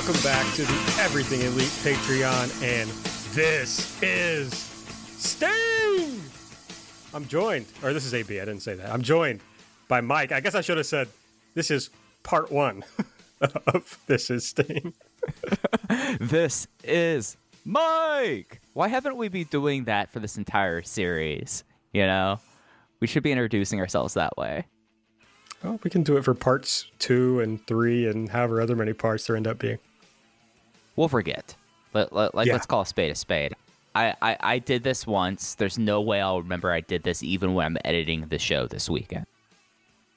Welcome back to the Everything Elite Patreon, and this is Sting. I'm joined, or this is AB. I didn't say that. I'm joined by Mike. I guess I should have said this is part one of This is Sting. this is Mike. Why haven't we been doing that for this entire series? You know, we should be introducing ourselves that way. Well, we can do it for parts two and three and however other many parts there end up being. We'll forget. Let, let, like, Yeah. let's call a spade a spade. I, I, I did this once. There's no way I'll remember I did this even when I'm editing the show this weekend.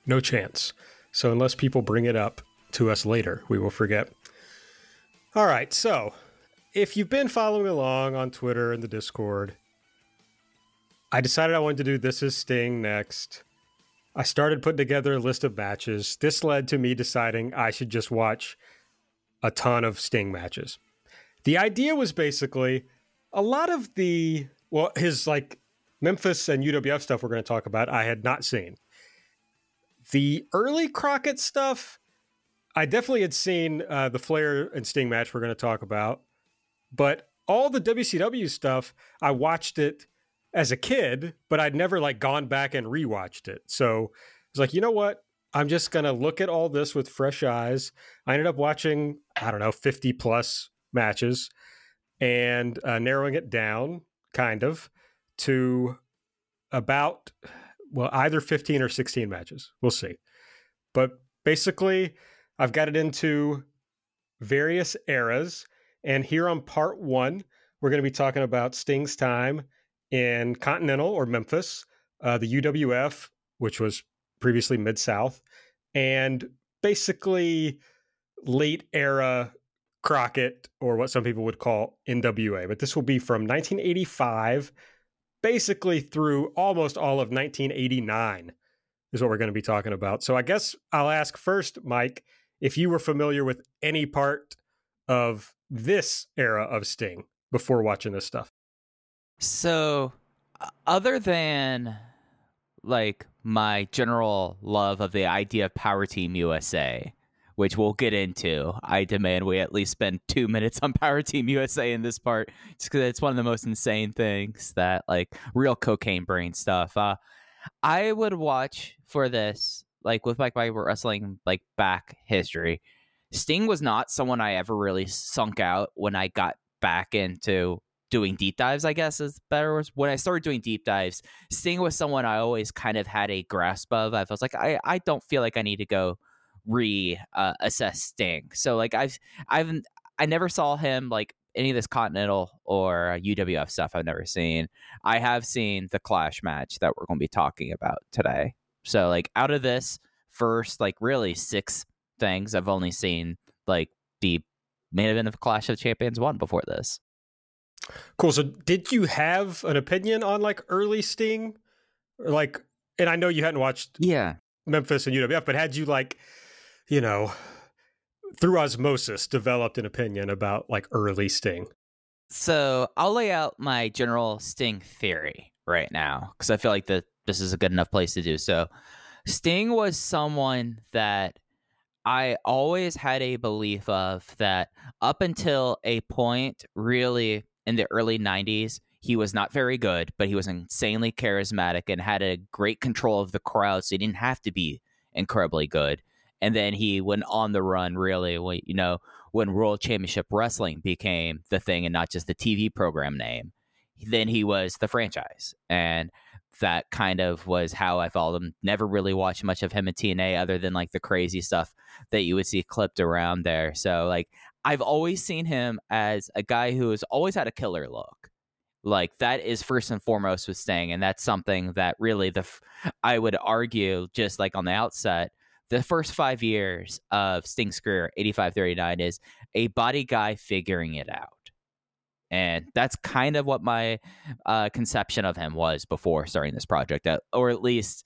No chance. So unless people bring it up to us later, we will forget. All right. So if you've been following along on Twitter and the Discord, I decided I wanted to do This Is Sting next. I started putting together a list of matches. This led to me deciding I should just watch a ton of Sting matches. The idea was basically a lot of the, well, his like Memphis and UWF stuff we're going to talk about, I had not seen. The early Crockett stuff, I definitely had seen uh, the Flair and Sting match we're going to talk about, but all the WCW stuff, I watched it as a kid, but I'd never like gone back and rewatched it. So I was like, you know what? I'm just going to look at all this with fresh eyes. I ended up watching, I don't know, 50 plus matches and uh, narrowing it down kind of to about well either 15 or 16 matches we'll see but basically i've got it into various eras and here on part one we're going to be talking about sting's time in continental or memphis uh, the uwf which was previously mid-south and basically late era crockett or what some people would call nwa but this will be from 1985 basically through almost all of 1989 is what we're going to be talking about. So I guess I'll ask first, Mike, if you were familiar with any part of this era of Sting before watching this stuff. So, other than like my general love of the idea of Power Team USA, which we'll get into, I demand we at least spend two minutes on Power Team USA in this part, just because it's one of the most insane things that like real cocaine brain stuff. Uh, I would watch for this, like with like my wrestling like back history. Sting was not someone I ever really sunk out when I got back into doing deep dives, I guess is better. When I started doing deep dives, Sting was someone I always kind of had a grasp of. I was like, I, I don't feel like I need to go re uh, assess Sting. So like I've I've I never saw him like any of this Continental or UWF stuff. I've never seen. I have seen the Clash match that we're going to be talking about today. So like out of this first like really six things, I've only seen like the main event of Clash of Champions one before this. Cool. So did you have an opinion on like early Sting? Like, and I know you hadn't watched Yeah. Memphis and UWF, but had you like, you know, through osmosis developed an opinion about like early Sting? So I'll lay out my general Sting theory right now because I feel like that this is a good enough place to do so. Sting was someone that I always had a belief of that up until a point, really in the early 90s, he was not very good, but he was insanely charismatic and had a great control of the crowd. So he didn't have to be incredibly good. And then he went on the run, really, when, you know, when World Championship Wrestling became the thing and not just the TV program name. Then he was the franchise. And that kind of was how I followed him. Never really watched much of him in TNA other than like the crazy stuff that you would see clipped around there. So like I've always seen him as a guy who has always had a killer look. Like that is first and foremost with Sting, and that's something that really the I would argue just like on the outset, the first five years of Sting's career, eighty five thirty nine, is a body guy figuring it out. And that's kind of what my uh, conception of him was before starting this project, or at least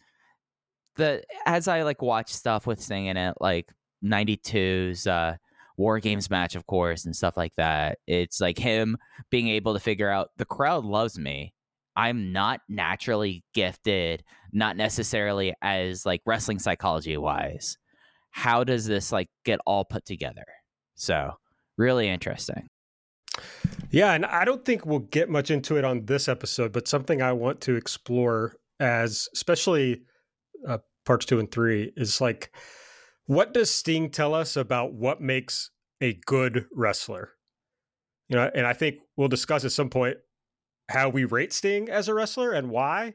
the as I like watch stuff with Sting in it, like 92's uh, War Games match, of course, and stuff like that. It's like him being able to figure out the crowd loves me. I'm not naturally gifted, not necessarily as like wrestling psychology wise. How does this like get all put together? So really interesting. Yeah, and I don't think we'll get much into it on this episode, but something I want to explore as especially uh, parts two and three is like, what does Sting tell us about what makes a good wrestler? You know, and I think we'll discuss at some point how we rate Sting as a wrestler and why.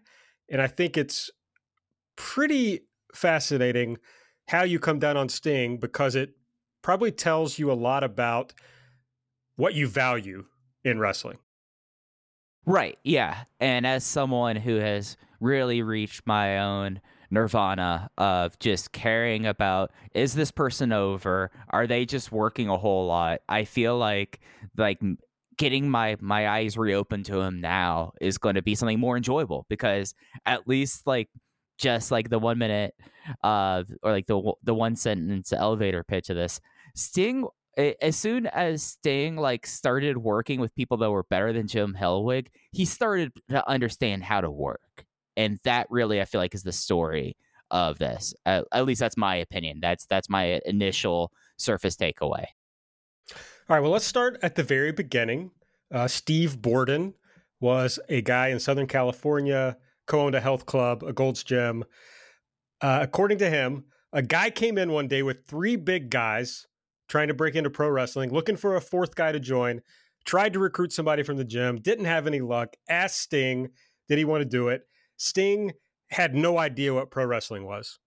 And I think it's pretty fascinating how you come down on Sting because it probably tells you a lot about what you value in wrestling. Right. Yeah. And as someone who has really reached my own nirvana of just caring about is this person over? Are they just working a whole lot? I feel like like getting my my eyes reopened to him now is going to be something more enjoyable because at least like just like the one minute uh or like the the one sentence elevator pitch of this Sting as soon as Sting like started working with people that were better than Jim Hellwig, he started to understand how to work, and that really I feel like is the story of this. At least that's my opinion. That's that's my initial surface takeaway. All right. Well, let's start at the very beginning. Uh, Steve Borden was a guy in Southern California, co-owned a health club, a Gold's Gym. Uh, according to him, a guy came in one day with three big guys trying to break into pro wrestling, looking for a fourth guy to join, tried to recruit somebody from the gym, didn't have any luck, asked Sting, did he want to do it? Sting had no idea what pro wrestling was.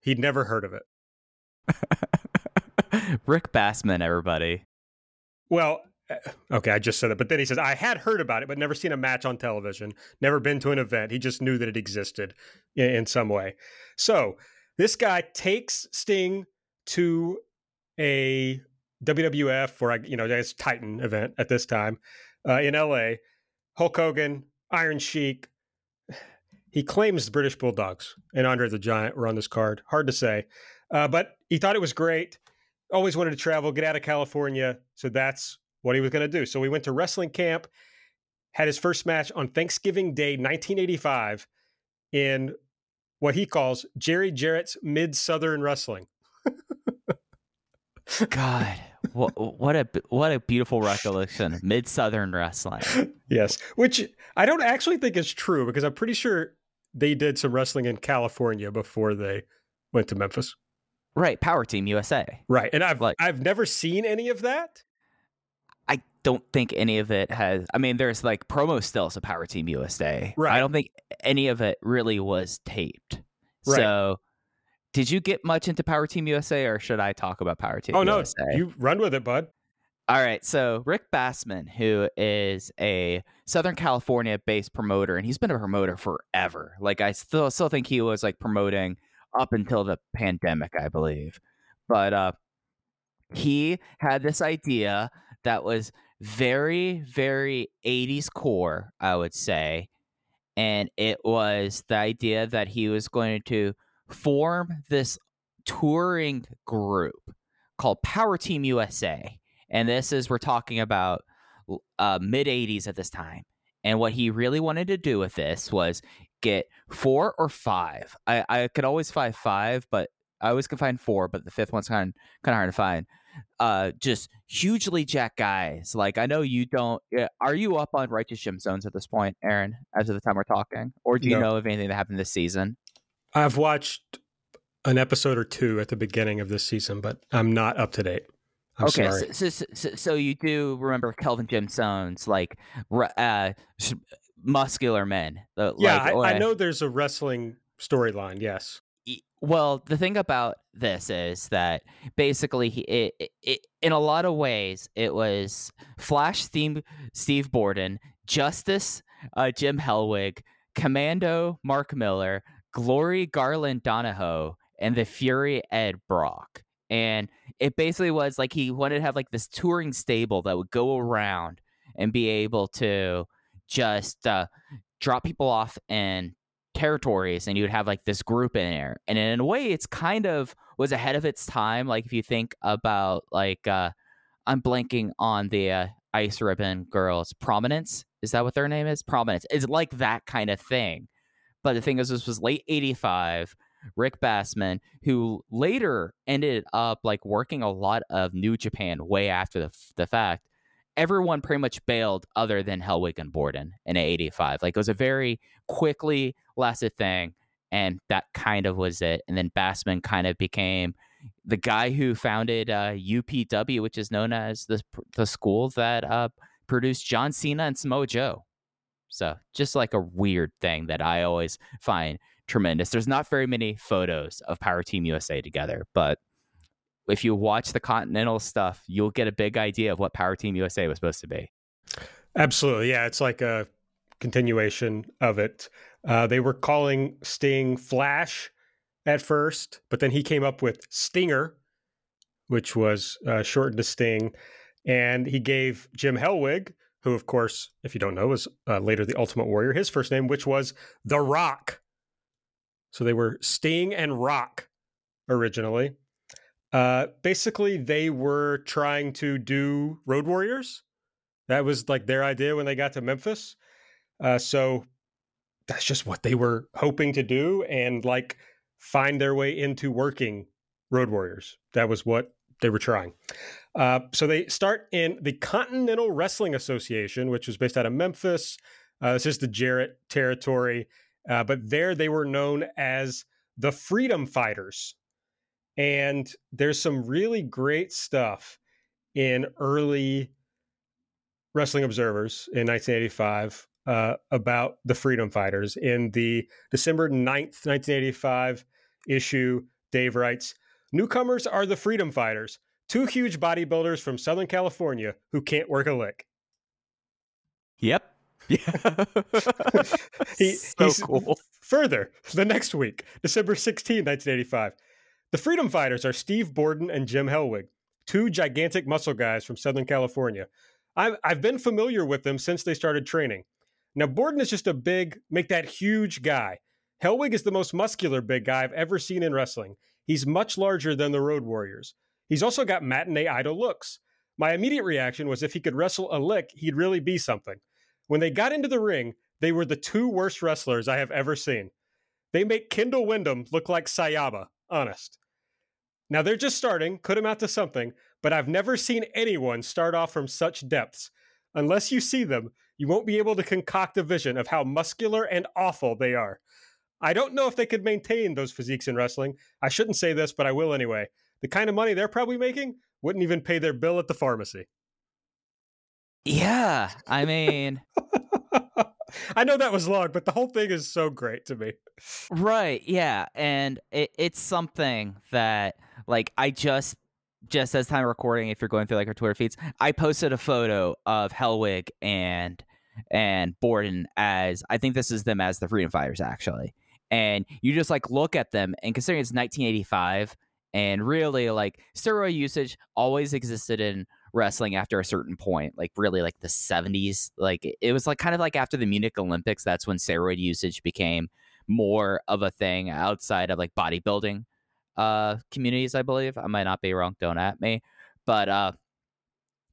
He'd never heard of it. Rick Bassman, everybody. Well, eh, okay, I just said it, but then he says, I had heard about it, but never seen a match on television, never been to an event. He just knew that it existed in, in some way. So this guy takes Sting to a WWF or you know, it's Titan event at this time uh, in LA. Hulk Hogan, Iron Sheik. He claims the British Bulldogs and Andre the Giant were on this card. Hard to say, uh, but he thought it was great. Always wanted to travel, get out of California, so that's what he was going to do. So we went to wrestling camp. Had his first match on Thanksgiving Day, 1985, in what he calls Jerry Jarrett's Mid Southern Wrestling. God, what what a what a beautiful recollection. Mid Southern wrestling. Yes, which I don't actually think is true because I'm pretty sure they did some wrestling in California before they went to Memphis. Right, Power Team USA. Right, and I've like, I've never seen any of that. I don't think any of it has. I mean, there's like promo stills of Power Team USA. Right. I don't think any of it really was taped. Right. So did you get much into Power Team USA, or should I talk about Power Team? Oh USA? no, you run with it, bud. All right, so Rick Bassman, who is a Southern California-based promoter, and he's been a promoter forever. Like I still still think he was like promoting up until the pandemic, I believe. But uh, he had this idea that was very, very 80s core, I would say. And it was the idea that he was going to form this touring group called Power Team USA. And this is, we're talking about uh, mid 80s at this time. And what he really wanted to do with this was get four or five. I, I could always find five, but I always could find four, but the fifth one's kind of, kind of hard to find. Uh, just hugely jack guys. Like I know you don't. Are you up on Righteous Gemstones at this point, Aaron? As of the time we're talking, or do you no. know of anything that happened this season? I've watched an episode or two at the beginning of this season, but I'm not up to date. I'm okay, so, so, so, so, you do remember Kelvin Gemstones, like uh, muscular men. yeah, like, I, I, know there's a wrestling storyline. Yes. Well, the thing about this is that basically, it, it, it, in a lot of ways, it was Flash Steve, Steve Borden, Justice uh, Jim Hellwig, Commando Mark Miller, Glory Garland Donoho, and the Fury Ed Brock. And it basically was like he wanted to have like this touring stable that would go around and be able to just uh, drop people off in territories and you would have like this group in there. And in a way, it's kind of was ahead of its time. Like if you think about like, uh, I'm blanking on the uh, Ice Ribbon Girls, Prominence. Is that what their name is? Prominence. It's like that kind of thing but the thing is, this was late 85. Rick Bassman, who later ended up like working a lot of New Japan way after the, the fact. Everyone pretty much bailed other than Hellwig and Borden in 85. Like it was a very quickly lasted thing. And that kind of was it. And then Bassman kind of became the guy who founded uh, UPW, which is known as the, the school that uh, produced John Cena and Samoa Joe. So just like a weird thing that I always find tremendous. There's not very many photos of Power Team USA together, but if you watch the Continental stuff, you'll get a big idea of what Power Team USA was supposed to be. Absolutely. Yeah. It's like a continuation of it. Uh, they were calling Sting Flash at first, but then he came up with Stinger, which was uh, shortened to Sting. And he gave Jim Hellwig, who, of course, if you don't know, was uh, later the Ultimate Warrior, his first name, which was The Rock. So they were Sting and Rock originally. Uh, basically, they were trying to do Road Warriors. That was like their idea when they got to Memphis. Uh, so that's just what they were hoping to do and like find their way into working Road Warriors. That was what they were trying. Uh, so they start in the Continental Wrestling Association, which was based out of Memphis. Uh, this is the Jarrett territory, uh, but there they were known as the Freedom Fighters. And there's some really great stuff in early Wrestling Observers in 1985 uh, about the Freedom Fighters. In the December 9th, 1985 issue, Dave writes Newcomers are the Freedom Fighters, two huge bodybuilders from Southern California who can't work a lick. Yep. Yeah. he, so cool. Further, the next week, December 16, 1985, the Freedom Fighters are Steve Borden and Jim Hellwig, two gigantic muscle guys from Southern California. I've, I've been familiar with them since they started training. Now, Borden is just a big, make that huge guy. Hellwig is the most muscular big guy I've ever seen in wrestling. He's much larger than the Road Warriors. He's also got matinee idol looks. My immediate reaction was if he could wrestle a lick, he'd really be something. When they got into the ring, they were the two worst wrestlers I have ever seen. They make Kendall Windham look like Sayama, honest. Now they're just starting, could amount to something, but I've never seen anyone start off from such depths. Unless you see them, you won't be able to concoct a vision of how muscular and awful they are. I don't know if they could maintain those physiques in wrestling. I shouldn't say this, but I will anyway. The kind of money they're probably making wouldn't even pay their bill at the pharmacy. Yeah, I mean, I know that was long, but the whole thing is so great to me. Right, yeah, and it, it's something that like I just just as time recording, if you're going through like our Twitter feeds, I posted a photo of Hellwig and and Borden as I think this is them as the Freedom Fighters actually. And you just like look at them and considering it's 1985 and really like steroid usage always existed in wrestling after a certain point, like really like the 70s. Like it was like kind of like after the Munich Olympics, that's when steroid usage became more of a thing outside of like bodybuilding uh communities, I believe. I might not be wrong, don't at me. But uh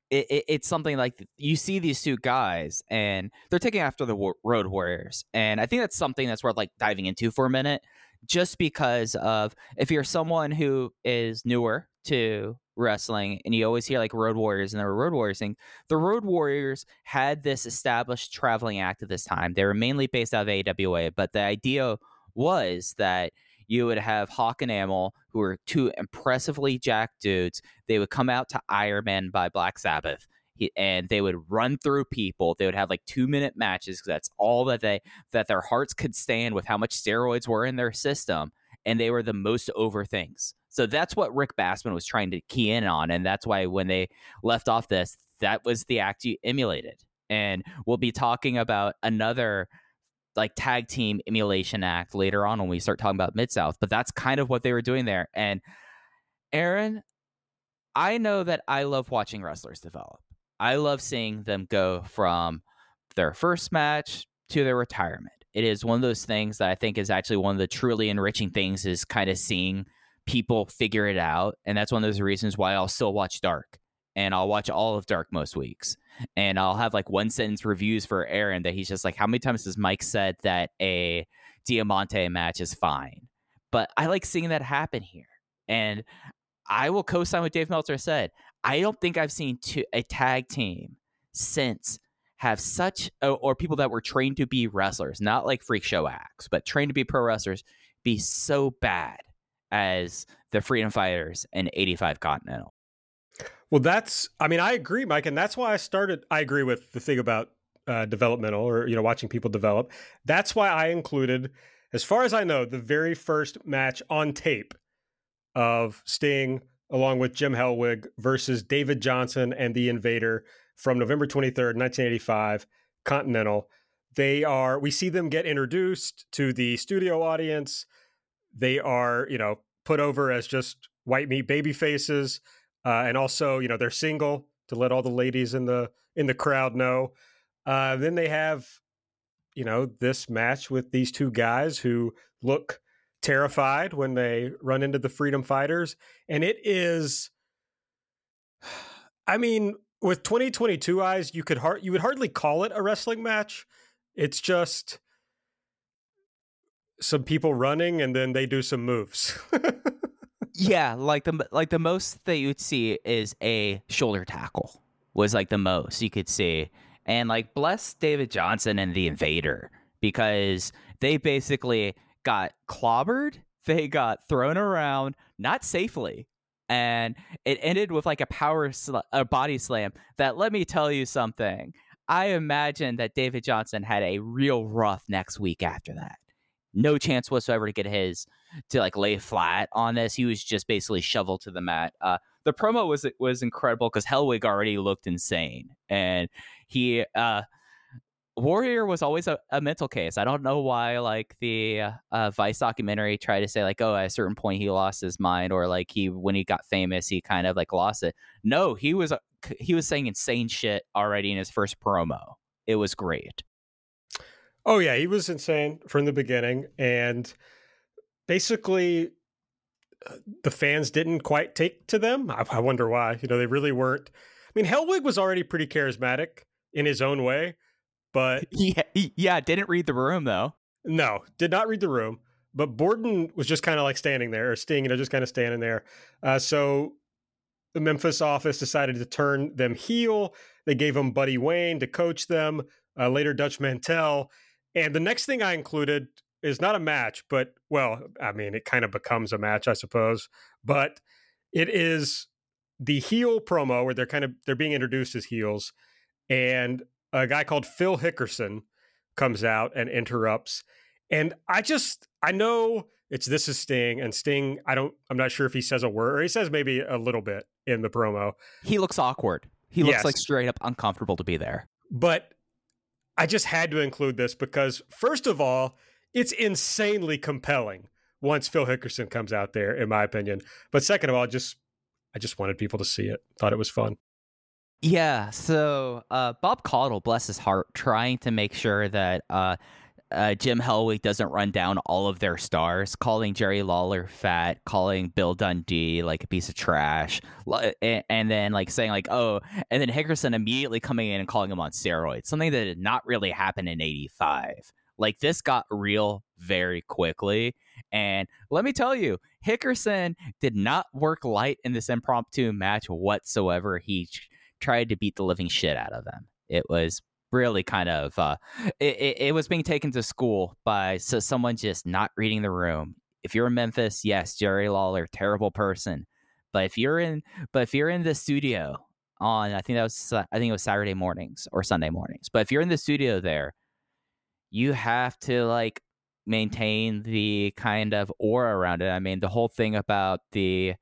it, it, it's something like you see these two guys and they're taking after the road warriors and i think that's something that's worth like diving into for a minute just because of if you're someone who is newer to wrestling and you always hear like road warriors and the road warriors thing the road warriors had this established traveling act at this time they were mainly based out of awa but the idea was that you would have Hawk and Animal, who were two impressively jacked dudes. They would come out to Iron Man by Black Sabbath. and they would run through people. They would have like two minute matches because that's all that they that their hearts could stand with how much steroids were in their system, and they were the most over things. So that's what Rick Bassman was trying to key in on, and that's why when they left off this, that was the act you emulated. And we'll be talking about another like tag team emulation act later on when we start talking about Mid South. But that's kind of what they were doing there. And Aaron, I know that I love watching wrestlers develop. I love seeing them go from their first match to their retirement. It is one of those things that I think is actually one of the truly enriching things is kind of seeing people figure it out. And that's one of those reasons why I'll still watch Dark and I'll watch all of Dark most weeks. And I'll have like one sentence reviews for Aaron that he's just like, how many times has Mike said that a Diamante match is fine? but I like seeing that happen here. And I will co-sign what Dave Meltzer said. I don't think I've seen two, a tag team since have such or people that were trained to be wrestlers, not like freak show acts, but trained to be pro wrestlers, be so bad as the Freedom Fighters and 85 Continental. Well, that's, I mean, I agree, Mike. And that's why I started, I agree with the thing about uh, developmental or, you know, watching people develop. That's why I included, as far as I know, the very first match on tape of Sting along with Jim Hellwig versus David Johnson and the Invader from November 23rd, 1985, Continental. They are, we see them get introduced to the studio audience. They are, you know, put over as just white meat baby faces. Uh, and also, you know, they're single to let all the ladies in the in the crowd know. Uh, then they have, you know, this match with these two guys who look terrified when they run into the freedom fighters, and it is. I mean, with 2022 eyes, you could hard you would hardly call it a wrestling match. It's just some people running and then they do some moves. yeah, like the like the most that you'd see is a shoulder tackle was like the most you could see. And like bless David Johnson and the Invader because they basically got clobbered, they got thrown around, not safely, and it ended with like a power sl- a body slam that let me tell you something i imagine that david johnson had a real rough next week after that no chance whatsoever to get his to like lay flat on this he was just basically shoveled to the mat uh, the promo was it was incredible because hellwig already looked insane and he uh Warrior was always a, a, mental case. I don't know why, like the uh, Vice documentary tried to say, like, oh, at a certain point he lost his mind, or like he when he got famous he kind of like lost it. No, he was he was saying insane shit already in his first promo. It was great. Oh yeah, he was insane from the beginning, and basically uh, the fans didn't quite take to them. I, I wonder why. You know, they really weren't. I mean, Hellwig was already pretty charismatic in his own way but yeah, yeah, didn't read the room though. No, did not read the room. But Borden was just kind of like standing there, or Sting, you know, just kind of standing there. Uh, so the Memphis office decided to turn them heel. They gave him Buddy Wayne to coach them. Uh, later, Dutch Mantell. And the next thing I included is not a match, but well, I mean, it kind of becomes a match, I suppose. But it is the heel promo where they're kind of they're being introduced as heels, and a guy called Phil Hickerson comes out and interrupts. And I just I know it's this is Sting and Sting I don't I'm not sure if he says a word or he says maybe a little bit in the promo. He looks awkward. He looks yes. like straight up uncomfortable to be there. But I just had to include this because first of all, it's insanely compelling once Phil Hickerson comes out there in my opinion. But second of all, just I just wanted people to see it. Thought it was fun. Yeah, so uh, Bob Caudle, bless his heart, trying to make sure that uh, uh, Jim Hellwig doesn't run down all of their stars, calling Jerry Lawler fat, calling Bill Dundee like a piece of trash, and, and then like saying like, oh, and then Hickerson immediately coming in and calling him on steroids, something that did not really happen in '85. Like this got real very quickly. And let me tell you, Hickerson did not work light in this impromptu match whatsoever. He tried to beat the living shit out of them. It was really kind of uh, it, it, it, was being taken to school by so someone just not reading the room. If you're in Memphis, yes, Jerry Lawler, terrible person. But if you're in, but if you're in the studio on, I think that was, I think it was Saturday mornings or Sunday mornings. But if you're in the studio there, you have to like maintain the kind of aura around it. I mean, the whole thing about the,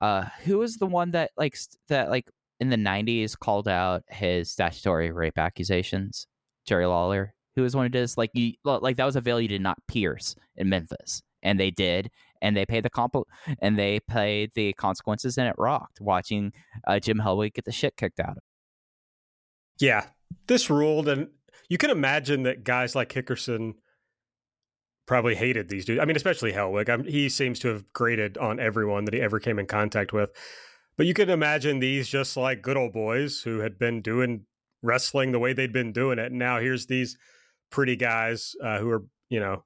uh, who was the one that like that like in the 90s called out his statutory rape accusations, Jerry Lawler, who was one of does like you like that was a veil you did not pierce in Memphis, and they did, and they paid the comp and they paid the consequences, and it rocked watching uh, Jim Hellwig get the shit kicked out of. him. Yeah, this ruled, and you can imagine that guys like Hickerson probably hated these dudes. I mean, especially Hellwig. I mean, he seems to have grated on everyone that he ever came in contact with. But you can imagine these just like good old boys who had been doing wrestling the way they'd been doing it. And now here's these pretty guys uh, who are, you know,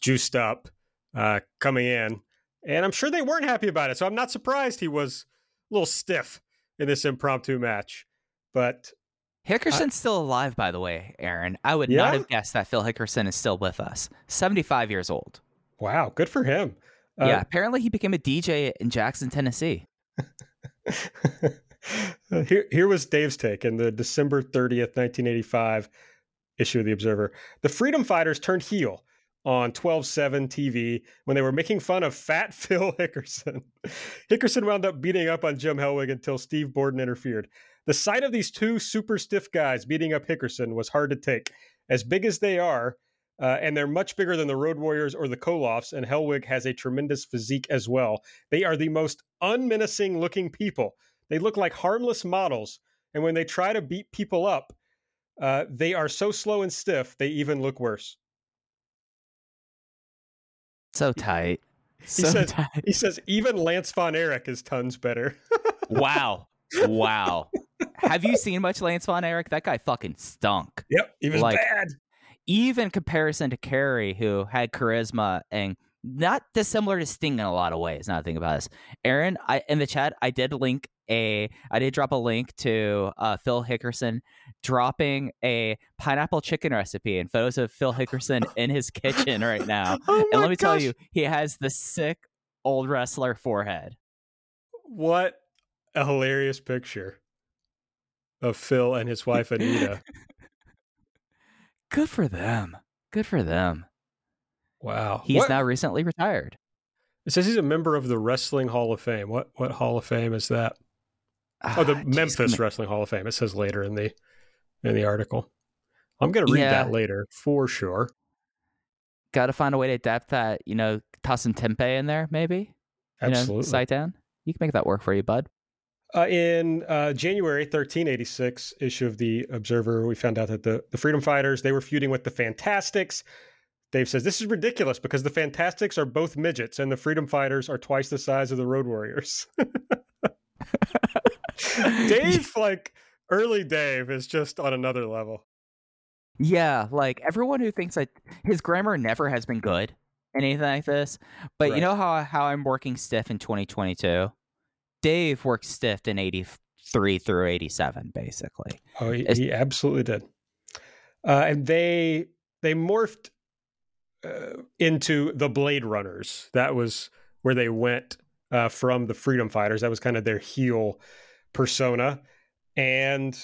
juiced up uh, coming in, and I'm sure they weren't happy about it. So I'm not surprised he was a little stiff in this impromptu match. But Hickerson's still alive, by the way, Aaron. I would not have guessed that Phil Hickerson is still with us. 75 years old. wow, good for him. Uh, yeah, apparently he became a DJ in Jackson, Tennessee. here, here was Dave's take in the December 30th, 1985 issue of The Observer. The Freedom Fighters turned heel on 12 7 TV when they were making fun of fat Phil Hickerson. Hickerson wound up beating up on Jim Hellwig until Steve Borden interfered. The sight of these two super stiff guys beating up Hickerson was hard to take. As big as they are, uh, and they're much bigger than the Road Warriors or the Koloffs, and Hellwig has a tremendous physique as well. They are the most unmenacing looking people. They look like harmless models, and when they try to beat people up, uh, they are so slow and stiff, they even look worse. So tight. So said- tight. He says, even Lance Von Erich is tons better. Wow. Wow. Have you seen much Lance Von Erich? That guy fucking stunk. yep, he was Like- bad. Even comparison to Kerry, who had charisma and not dissimilar to Sting in a lot of ways. Now I think about this, Aaron, I in the chat, I did link a, I did drop a link to uh, Phil Hickerson dropping a pineapple chicken recipe and photos of Phil Hickerson in his kitchen right now. Oh And let me tell you, he has the sick old wrestler forehead. What a hilarious picture of Phil and his wife Anita. Good for them. Good for them. Wow. He's What- now recently retired. It says he's a member of the Wrestling Hall of Fame. What what Hall of Fame is that? Oh, the Ah, jeez, Memphis Wrestling Hall of Fame. It says later in the in the article. I'm going to read Yeah. that later for sure. Got to find a way to adapt that. You know, toss some tempeh in there, maybe. You know, Absolutely. sight. You can make that work for you, bud. Uh, in uh, January 1386 issue of the Observer, we found out that the, the Freedom Fighters they were feuding with the Fantastics. Dave says this is ridiculous because the Fantastics are both midgets and the Freedom Fighters are twice the size of the Road Warriors. Dave, like early Dave, is just on another level. Yeah, like everyone who thinks that his grammar never has been good anything like this. But Right. you know how how I'm working stiff in 2022. Dave worked stiff in 83 through 87, basically. Oh, he, he absolutely did. Uh, and they they morphed uh, into the Blade Runners. That was where they went uh, from the Freedom Fighters. That was kind of their heel persona, and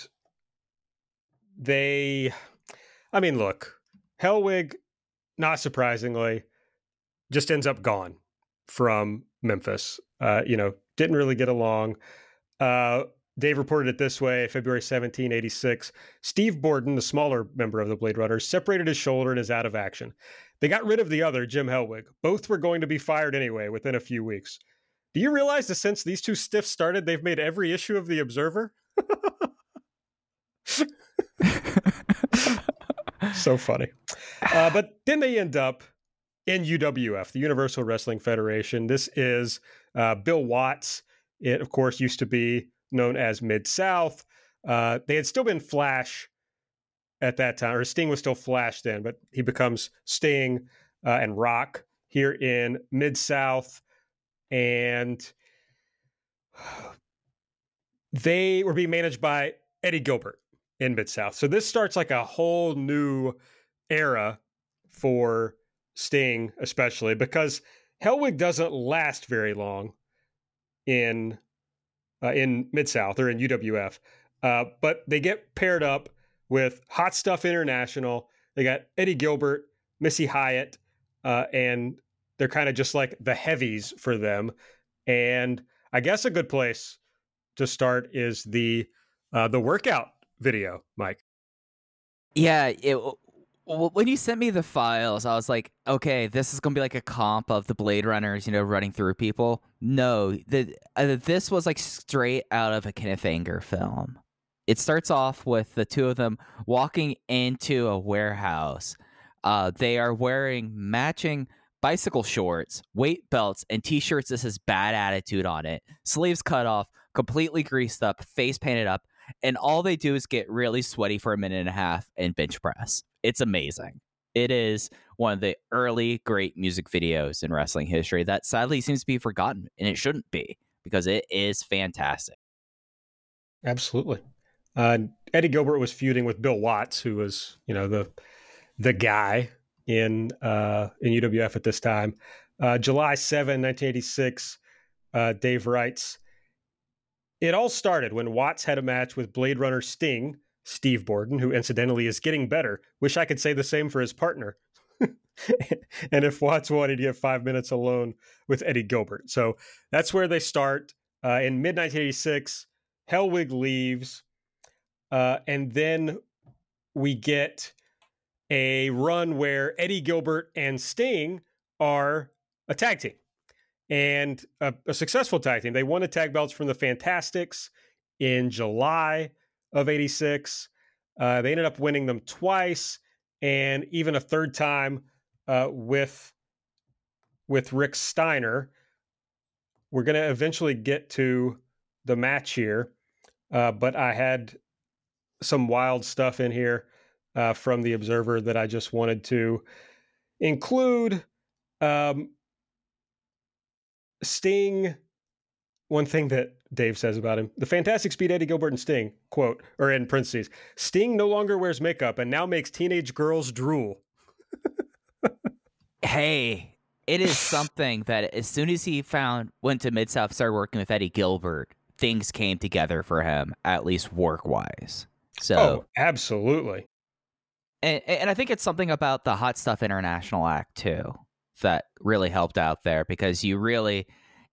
they, I mean, look, Hellwig, not surprisingly, just ends up gone from Memphis. Uh, you know, didn't really get along. Uh, Dave reported it this way February 17, 86. Steve Borden, the smaller member of the Blade Runners, separated his shoulder and is out of action. They got rid of the other, Jim Hellwig. Both were going to be fired anyway within a few weeks. Do you realize that since these two stiffs started, they've made every issue of The Observer? so funny. Uh, but then they end up in UWF, the Universal Wrestling Federation. This is uh, Bill Watts. It, of course, used to be known as Mid South. Uh, they had still been Flash at that time, or Sting was still Flash then, but he becomes Sting uh, and Rock here in Mid South. And they were being managed by Eddie Gilbert in Mid South. So this starts like a whole new era for Sting, especially because Hellwig doesn't last very long in uh, in Mid South or in UWF. Uh, but they get paired up with Hot Stuff International. They got Eddie Gilbert, Missy Hyatt, uh, and they're kind of just like the heavies for them. And I guess a good place to start is the uh, the workout video, Mike. Yeah, it, when you sent me the files, I was like, okay, this is gonna be like a comp of the Blade Runners, you know, running through people. No, the uh, this was like straight out of a Kenneth Anger film. It starts off with the two of them walking into a warehouse. Uh, they are wearing matching bicycle shorts, weight belts, and t-shirts This says "bad attitude" on it. Sleeves cut off, completely greased up, face painted up, and all they do is get really sweaty for a minute and a half and bench press. It's amazing. It is one of the early great music videos in wrestling history that sadly seems to be forgotten, and it shouldn't be because it is fantastic. Absolutely. Uh, Eddie Gilbert was feuding with Bill Watts, who was, you know, the the guy in uh, in UWF at this time. Uh, July 7, 1986, uh, Dave writes, It all started when Watts had a match with Blade Runner Sting, Steve Borden, who incidentally is getting better. Wish I could say the same for his partner. and if Watts wanted to get five minutes alone with Eddie Gilbert. So that's where they start. Uh, in mid 1986, Hellwig leaves. Uh, and then we get a run where Eddie Gilbert and Sting are a tag team and a, a, successful tag team. They won the tag belts from the Fantastics in July of 86. Uh, they ended up winning them twice and even a third time uh, with with Rick Steiner. We're going to eventually get to the match here, uh, but I had some wild stuff in here uh, from the Observer that I just wanted to include. Um, Sting, one thing that Dave says about him the fantastic speed Eddie Gilbert and Sting, quote, or in parentheses, Sting no longer wears makeup and now makes teenage girls drool. hey, it is something that as soon as he found, went to Mid South, started working with Eddie Gilbert, things came together for him, at least work wise. So, oh, absolutely. And, and I think it's something about the Hot Stuff International Act, too that really helped out there because you really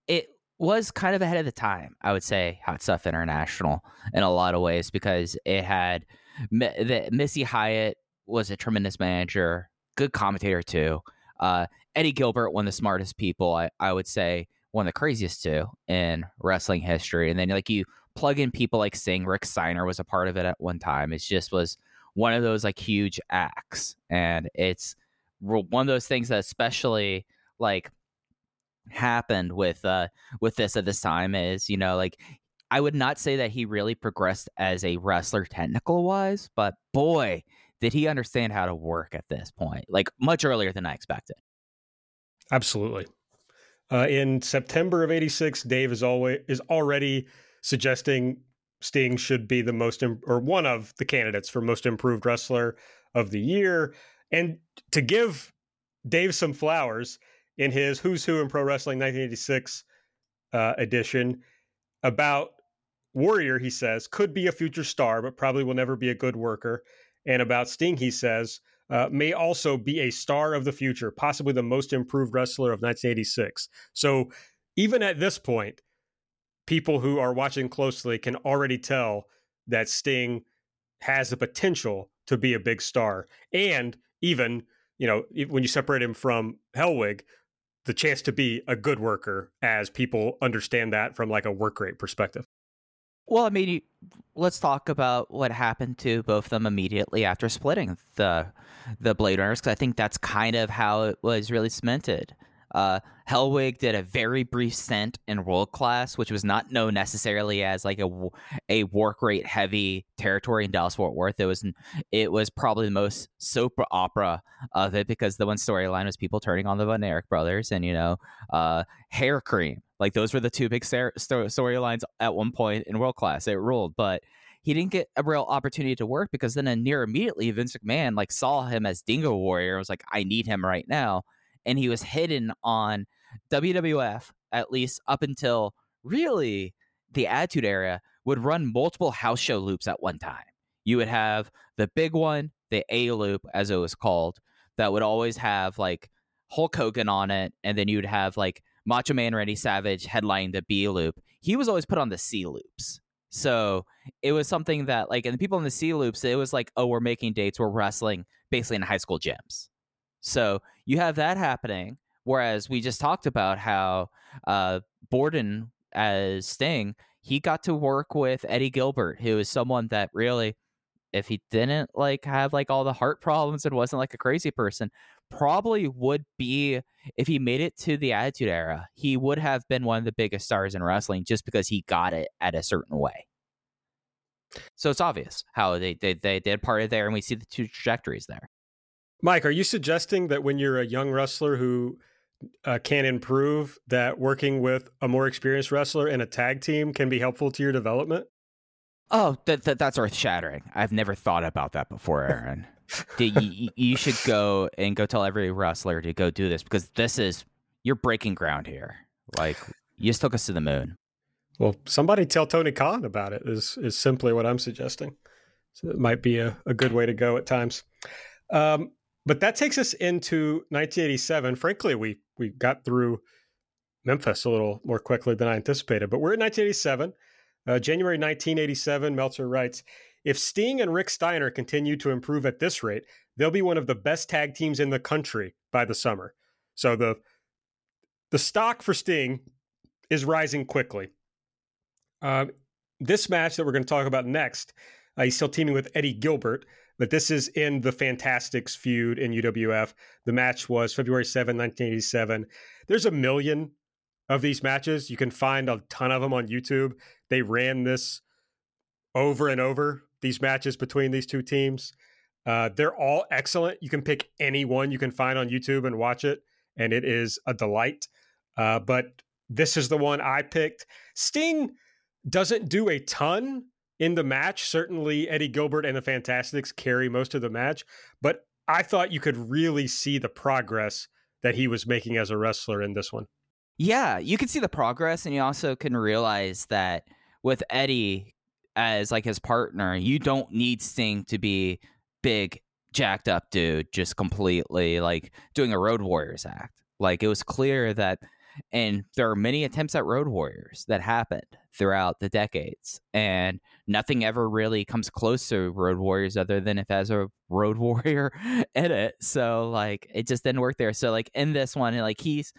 it was kind of ahead of the time i would say hot stuff international in a lot of ways because it had the missy hyatt was a tremendous manager good commentator too uh, eddie gilbert one of the smartest people I, I would say one of the craziest too in wrestling history and then like you plug in people like sting rick steiner was a part of it at one time it just was one of those like huge acts and it's one of those things that especially like happened with uh with this at this time is you know like I would not say that he really progressed as a wrestler technical wise, but boy, did he understand how to work at this point, like much earlier than I expected. Absolutely. Uh, in September of '86, Dave is always is already suggesting Sting should be the most Im- or one of the candidates for most improved wrestler of the year. And to give Dave some flowers in his Who's Who in Pro Wrestling 1986 uh, edition about Warrior, he says, could be a future star, but probably will never be a good worker. And about Sting, he says, uh, may also be a star of the future, possibly the most improved wrestler of 1986. So even at this point, people who are watching closely can already tell that Sting has the potential to be a big star. And even you know when you separate him from Hellwig, the chance to be a good worker as people understand that from like a work rate perspective. Well, I mean, let's talk about what happened to both of them immediately after splitting the the Blade Runners because I think that's kind of how it was really cemented. Uh, Hellwig did a very brief stint in World Class, which was not known necessarily as like a a work rate heavy territory in Dallas Fort Worth. It was it was probably the most soap opera of it because the one storyline was people turning on the Von Erich brothers and you know uh, hair cream. Like those were the two big storylines at one point in World Class. It ruled, but he didn't get a real opportunity to work because then near immediately Vince McMahon like saw him as Dingo Warrior and was like, I need him right now and he was hidden on WWF at least up until really the Attitude Era would run multiple house show loops at one time. You would have the big one, the A loop as it was called, that would always have like Hulk Hogan on it, and then you'd have like Macho Man Randy Savage headlining the B loop. He was always put on the C loops. So it was something that like and the people in the C loops, it was like, oh, we're making dates, we're wrestling basically in high school gyms. So you have that happening. Whereas we just talked about how uh, Borden as Sting, he got to work with Eddie Gilbert, who is someone that really, if he didn't like have like all the heart problems and wasn't like a crazy person, probably would be if he made it to the Attitude Era, he would have been one of the biggest stars in wrestling just because he got it at a certain way. So it's obvious how they they, they did part of there, and we see the two trajectories there. Mike, are you suggesting that when you're a young wrestler who uh, can improve, that working with a more experienced wrestler in a tag team can be helpful to your development? Oh, that, that that's earth shattering. I've never thought about that before, Aaron. you, you should go and go tell every wrestler to go do this because this is you're breaking ground here. Like you just took us to the moon. Well, somebody tell Tony Khan about it is is simply what I'm suggesting. So it might be a, a good way to go at times. Um, but that takes us into 1987. Frankly, we we got through Memphis a little more quickly than I anticipated. But we're in 1987, uh, January 1987. Meltzer writes, "If Sting and Rick Steiner continue to improve at this rate, they'll be one of the best tag teams in the country by the summer." So the the stock for Sting is rising quickly. Uh, this match that we're going to talk about next, uh, he's still teaming with Eddie Gilbert. But this is in the Fantastics feud in UWF. The match was February 7, 1987. There's a million of these matches. You can find a ton of them on YouTube. They ran this over and over, these matches between these two teams. Uh, they're all excellent. You can pick any one you can find on YouTube and watch it, and it is a delight. Uh, but this is the one I picked. Sting doesn't do a ton in the match. Certainly, Eddie Gilbert and the Fantastics carry most of the match, but I thought you could really see the progress that he was making as a wrestler in this one. Yeah, you can see the progress, and you also can realize that with Eddie as like his partner, you don't need Sting to be big, jacked up dude, just completely like doing a Road Warriors act. Like it was clear that and there are many attempts at Road Warriors that happened throughout the decades. And nothing ever really comes close to Road Warriors other than if it has a Road Warrior in it. So, like, it just didn't work there. So, like, in this one, like, he's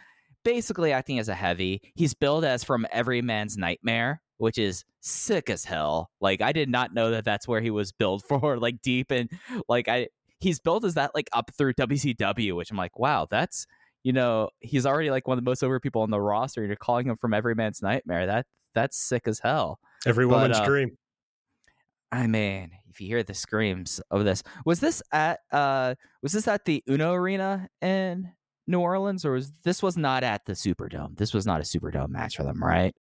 basically acting as a heavy. He's billed as from every man's nightmare, which is sick as hell. Like, I did not know that that's where he was billed for, like, deep. And, like, I, he's built as that, like, up through WCW, which I'm like, wow, that's you know, he's already like one of the most over people on the roster. You're calling him from every man's nightmare. That that's sick as hell. Every woman's uh, dream. I mean, if you hear the screams of this, was this at uh was this at the Uno Arena in New Orleans, or was this was not at the Superdome? This was not a Superdome match for them, right?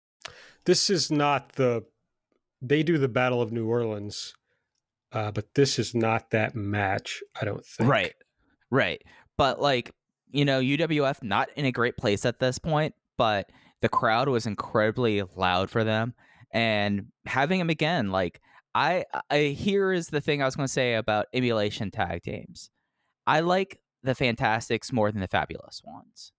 This is not the. They do the Battle of New Orleans, uh, but this is not that match. I don't think. Right, right. But like you know, UWF not in a great place at this point, but the crowd was incredibly loud for them. And having him again, like I, I here is the thing I was going to say about emulation tag teams. I like the Fantastics more than the Fabulous ones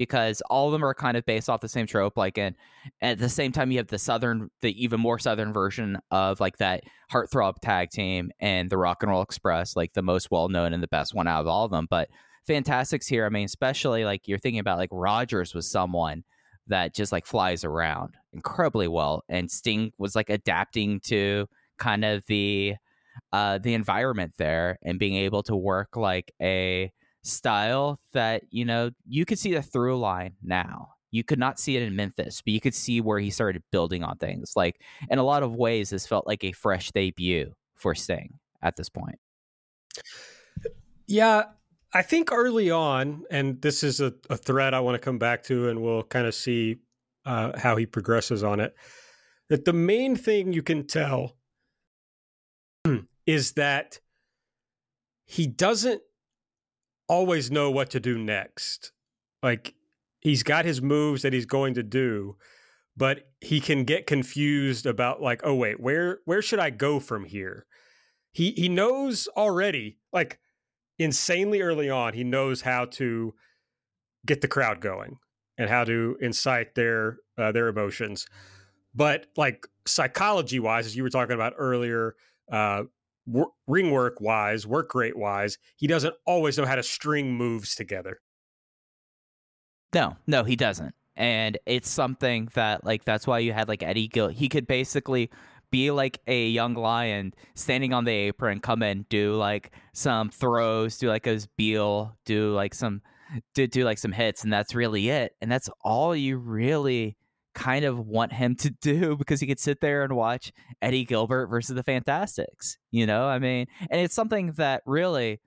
because all of them are kind of based off the same trope. Like, and at the same time, you have the southern, the even more southern version of like that heartthrob tag team and the Rock and Roll Express, like the most well known and the best one out of all of them. But Fantastics here. I mean, especially like you're thinking about like Rogers was someone that just like flies around incredibly well, and Sting was like adapting to kind of the uh the environment there and being able to work like a style that you know you could see the through line now you could not see it in Memphis, but you could see where he started building on things. Like in a lot of ways, this felt like a fresh debut for Sting at this point. Yeah, I think early on, and this is a, a thread I want to come back to, and we'll kind of see uh, how he progresses on it. That the main thing you can tell is that he doesn't always know what to do next. Like he's got his moves that he's going to do, but he can get confused about like, oh wait, where where should I go from here? He he knows already like insanely early on, he knows how to get the crowd going and how to incite their uh, their emotions. But like psychology wise, as you were talking about earlier, uh, ring work wise, work rate wise, he doesn't always know how to string moves together. No, no, he doesn't. And it's something that like that's why you had like Eddie Gill. He could basically be like a young lion standing on the apron, come in, do like some throws, do like a Beal, do like some do do like some hits, and that's really it. And that's all you really kind of want him to do because he could sit there and watch Eddie Gilbert versus the Fantastics. You know, I mean, and it's something that really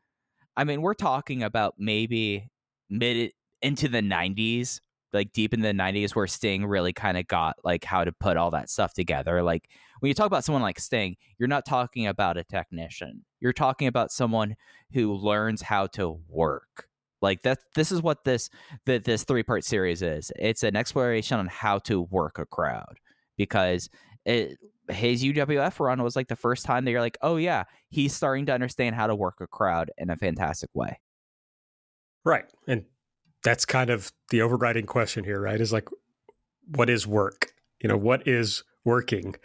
I mean, we're talking about maybe mid into the 90s, like deep in the 90s, where Sting really kind of got like how to put all that stuff together. Like when you talk about someone like Sting, you're not talking about a technician. You're talking about someone who learns how to work. Like that this is what this that this three-part series is. It's an exploration on how to work a crowd because it, his UWF run was like the first time that you're like, "Oh yeah, he's starting to understand how to work a crowd in a fantastic way." Right. And that's kind of the overriding question here, right? Is like what is work? You know, what is working?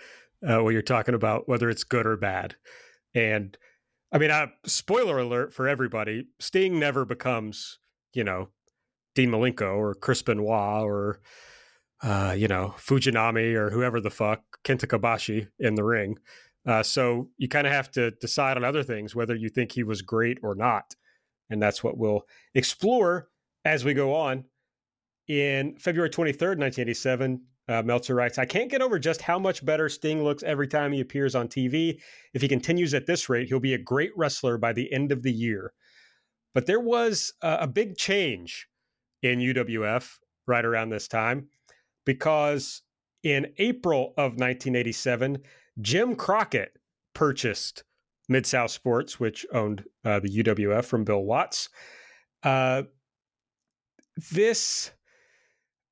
Uh, when you're talking about whether it's good or bad. And I mean, uh, spoiler alert for everybody: Sting never becomes, you know, Dean Malenko or Chris Benoit or, uh, you know, Fujinami or whoever the fuck Kenta Kobashi in the ring. Uh, so you kind of have to decide on other things whether you think he was great or not, and that's what we'll explore as we go on. In February 23rd, 1987, uh, Meltzer writes, I can't get over just how much better Sting looks every time he appears on TV. If he continues at this rate, he'll be a great wrestler by the end of the year. But there was uh, a big change in UWF right around this time because in April of 1987, Jim Crockett purchased Mid South Sports, which owned uh, the UWF from Bill Watts. Uh, this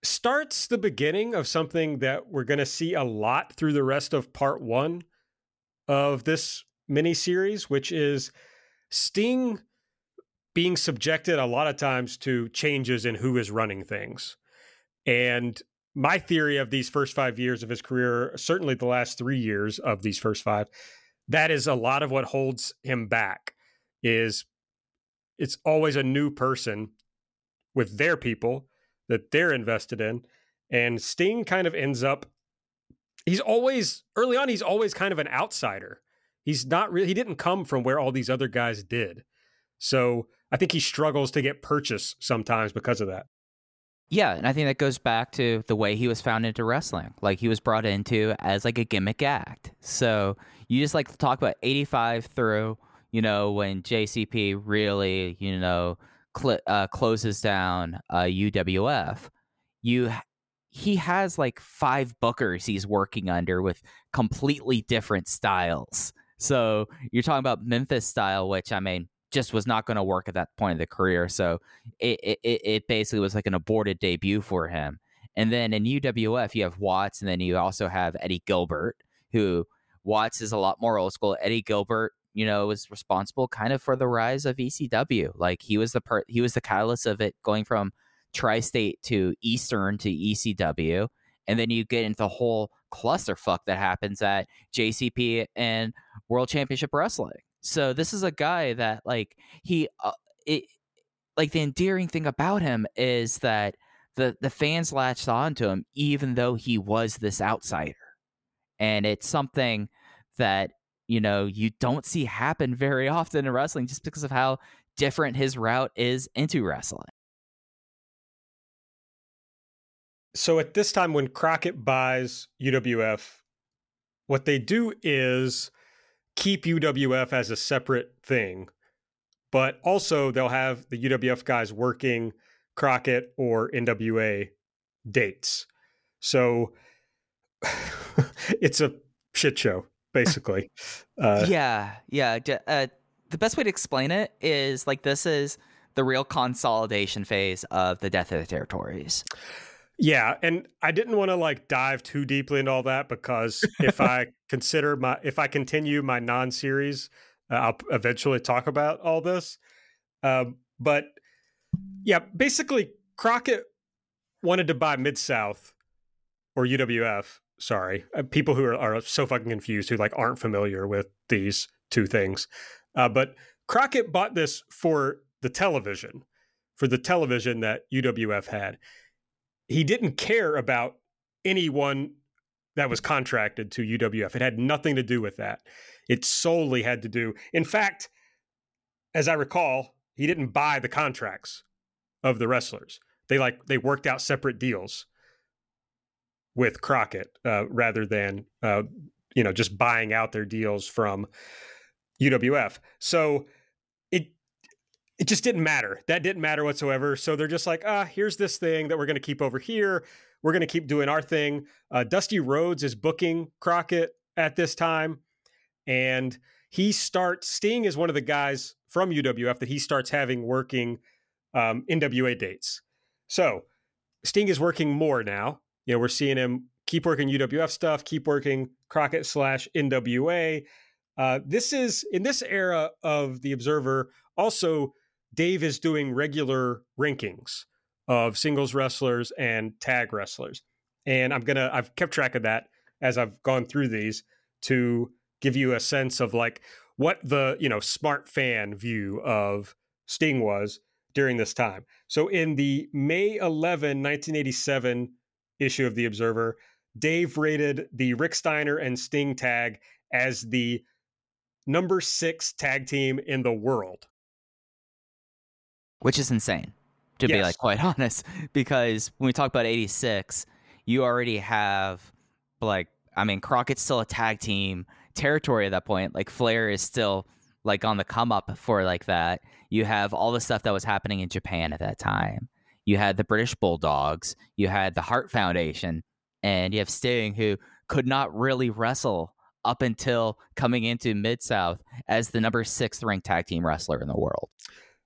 starts the beginning of something that we're going to see a lot through the rest of part one of this mini series, which is Sting being subjected a lot of times to changes in who is running things. And my theory of these first five years of his career, certainly the last three years of these first five, that is a lot of what holds him back. Is it's always a new person with their people that they're invested in. And Sting kind of ends up, he's always, early on, he's always kind of an outsider. He's not really, he didn't come from where all these other guys did. So I think he struggles to get purchase sometimes because of that. Yeah, and I think that goes back to the way he was found into wrestling. Like he was brought into as like a gimmick act. So you just like to talk about 85 through, you know, when JCP really, you know, cl- uh, closes down uh, UWF, you he has like five bookers he's working under with completely different styles. So you're talking about Memphis style, which I mean just was not going to work at that point of the career. So it, it it basically was like an aborted debut for him. And then in UWF, you have Watts, and then you also have Eddie Gilbert, who Watts is a lot more old school. Eddie Gilbert you know, was responsible kind of for the rise of ECW. Like he was the per- he was the catalyst of it going from tri-state to Eastern to ECW, and then you get into the whole clusterfuck that happens at JCP and World Championship Wrestling. So this is a guy that like he uh, it like the endearing thing about him is that the the fans latched onto him even though he was this outsider. And it's something that you know, you don't see happen very often in wrestling just because of how different his route is into wrestling. So at this time, when Crockett buys UWF, what they do is keep UWF as a separate thing, but also they'll have the UWF guys working Crockett or NWA dates. So it's a shit show basically. Uh, yeah, yeah. Uh, the best way to explain it is like this is the real consolidation phase of the Death of the Territories. Yeah, and I didn't want to like dive too deeply into all that because if I consider my if I continue my non-series, uh, I'll eventually talk about all this. Um, but yeah, basically Crockett wanted to buy Mid South or UWF sorry, uh, people who are, are so fucking confused who like aren't familiar with these two things. Uh, but Crockett bought this for the television, for the television that UWF had. He didn't care about anyone that was contracted to UWF. It had nothing to do with that. It solely had to do, in fact, as I recall, he didn't buy the contracts of the wrestlers. They like they worked out separate deals with Crockett uh, rather than uh, you know just buying out their deals from UWF. So it it just didn't matter. That didn't matter whatsoever. So they're just like, ah, here's this thing that we're going to keep over here. We're going to keep doing our thing. Uh, Dusty Rhodes is booking Crockett at this time. And he starts, Sting is one of the guys from UWF that he starts having working um, NWA dates. So Sting is working more now. You know, we're seeing him keep working UWF stuff, keep working Crockett slash NWA. Uh, this is in this era of the Observer. Also, Dave is doing regular rankings of singles wrestlers and tag wrestlers. And I'm to, I've kept track of that as I've gone through these to give you a sense of like what the, you know, smart fan view of Sting was during this time. So in the May 11, 1987 issue of The Observer, Dave rated the Rick Steiner and Sting tag as the number six tag team in the world. Which is insane to yes. be like quite honest because when we talk about 86 you already have like i mean crockett's still a tag team territory at that point like flair is still like on the come up for like that you have all the stuff that was happening in japan at that time you had the british bulldogs you had the Hart foundation and you have sting who could not really wrestle up until coming into mid south as the number six ranked tag team wrestler in the world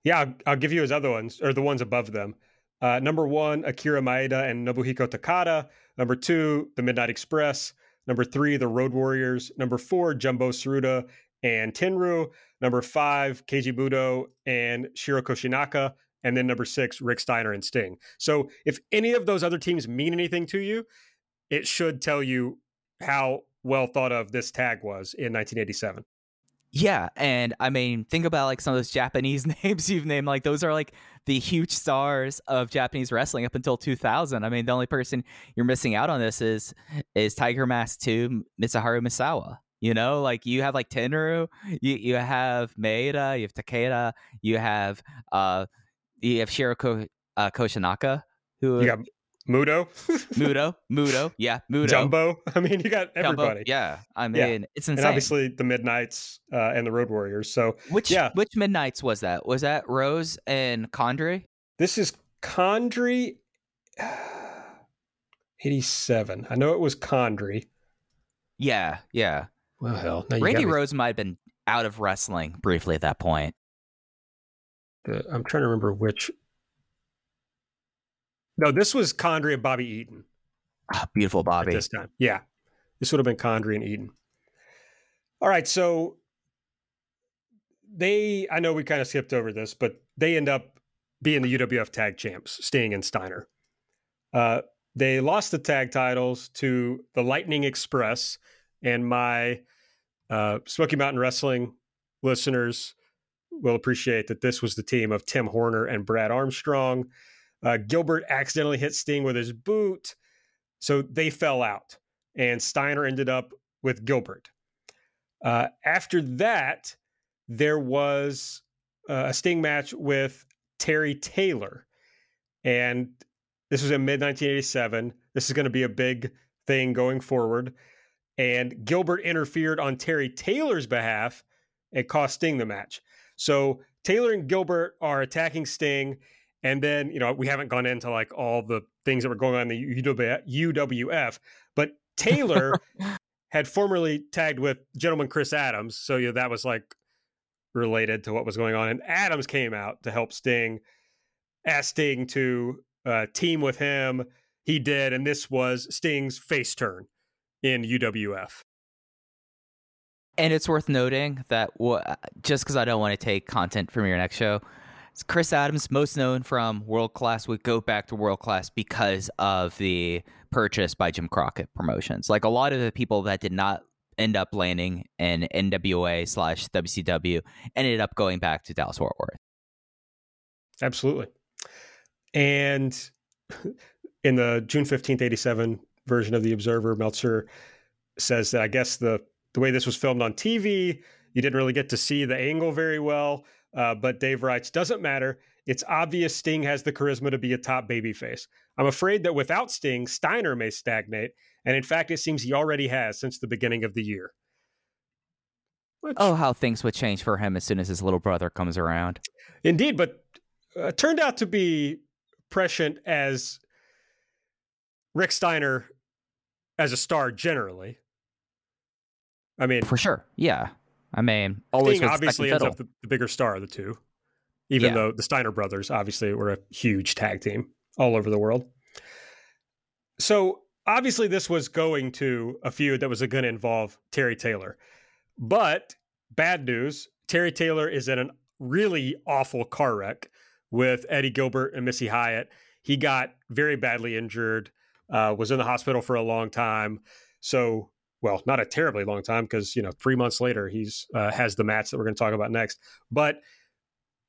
yeah, I'll, I'll, give you his other ones or the ones above them. Uh, number one, Akira Maeda and Nobuhiko Takada. Number two, the Midnight Express. Number three, the Road Warriors. Number four, Jumbo Tsuruta and Tenryu. Number five, Keiji Muto and Shiro Koshinaka. And then number six, Rick Steiner and Sting. So if any of those other teams mean anything to you, it should tell you how well thought of this tag was in 1987. Yeah, and I mean, think about like some of those Japanese names you've named. Like those are like the huge stars of Japanese wrestling up until 2000. I mean, the only person you're missing out on this is is Tiger Mask 2 Mitsuharu Misawa. You know, like you have like Tenryu, you you have Maeda, you have Takada, you have uh you have Shiro Ko, uh, Koshinaka, who you got Muto, Muto, Muto, yeah, Muto, Jumbo. I mean, you got everybody. Jumbo, yeah, I mean, yeah. it's insane. And obviously the Midnight's uh, and the Road Warriors. So which yeah. which Midnight's was that? Was that Rose and Condrey? This is Condrey. Eighty-seven. I know it was Condrey. Yeah, yeah. Well, hell, Randy Rose might have been out of wrestling briefly at that point. The, I'm trying to remember which no, this was Condrey and Bobby Eaton. Oh, beautiful Bobby. this time. Yeah. This would have been Condrey and Eaton. All right. So they, I know we kind of skipped over this, but they end up being the UWF tag champs, Sting and Steiner. Uh, they lost the tag titles to the Lightning Express, and my uh, Smoky Mountain Wrestling listeners will appreciate that this was the team of Tim Horner and Brad Armstrong. Uh, Gilbert accidentally hit Sting with his boot. So they fell out, and Steiner ended up with Gilbert. Uh, after that, there was uh, a Sting match with Terry Taylor. And this was in mid 1987. This is going to be a big thing going forward. And Gilbert interfered on Terry Taylor's behalf and cost Sting the match. So Taylor and Gilbert are attacking Sting, and then, you know, we haven't gone into like all the things that were going on in the UWF, but Taylor had formerly tagged with gentleman Chris Adams. So, you know, that was like related to what was going on. And Adams came out to help Sting, asked Sting to uh, team with him. He did. And this was Sting's face turn in UWF. And it's worth noting that just because I don't want to take content from your next show, Chris Adams, most known from World Class, would go back to World Class because of the purchase by Jim Crockett Promotions. Like a lot of the people that did not end up landing in NWA slash WCW ended up going back to Dallas Fort Worth. Absolutely. And in the June 15th, 87 version of The Observer, Meltzer says that I guess the, the way this was filmed on TV, you didn't really get to see the angle very well. Uh, but Dave writes, doesn't matter. It's obvious Sting has the charisma to be a top babyface. I'm afraid that without Sting, Steiner may stagnate. And in fact, it seems he already has since the beginning of the year. Which, oh, how things would change for him as soon as his little brother comes around. Indeed, but uh, turned out to be prescient as Rick Steiner as a star generally. I mean, for sure, yeah. I mean, always Sting obviously ends up the, the, bigger star of the two, even yeah. though the Steiner brothers obviously were a huge tag team all over the world. So obviously, this was going to a feud that was going to involve Terry Taylor, but bad news: Terry Taylor is in a really awful car wreck with Eddie Gilbert and Missy Hyatt. He got very badly injured, uh, was in the hospital for a long time. So well, not a terribly long time because you know three months later he's uh, has the match that we're going to talk about next. But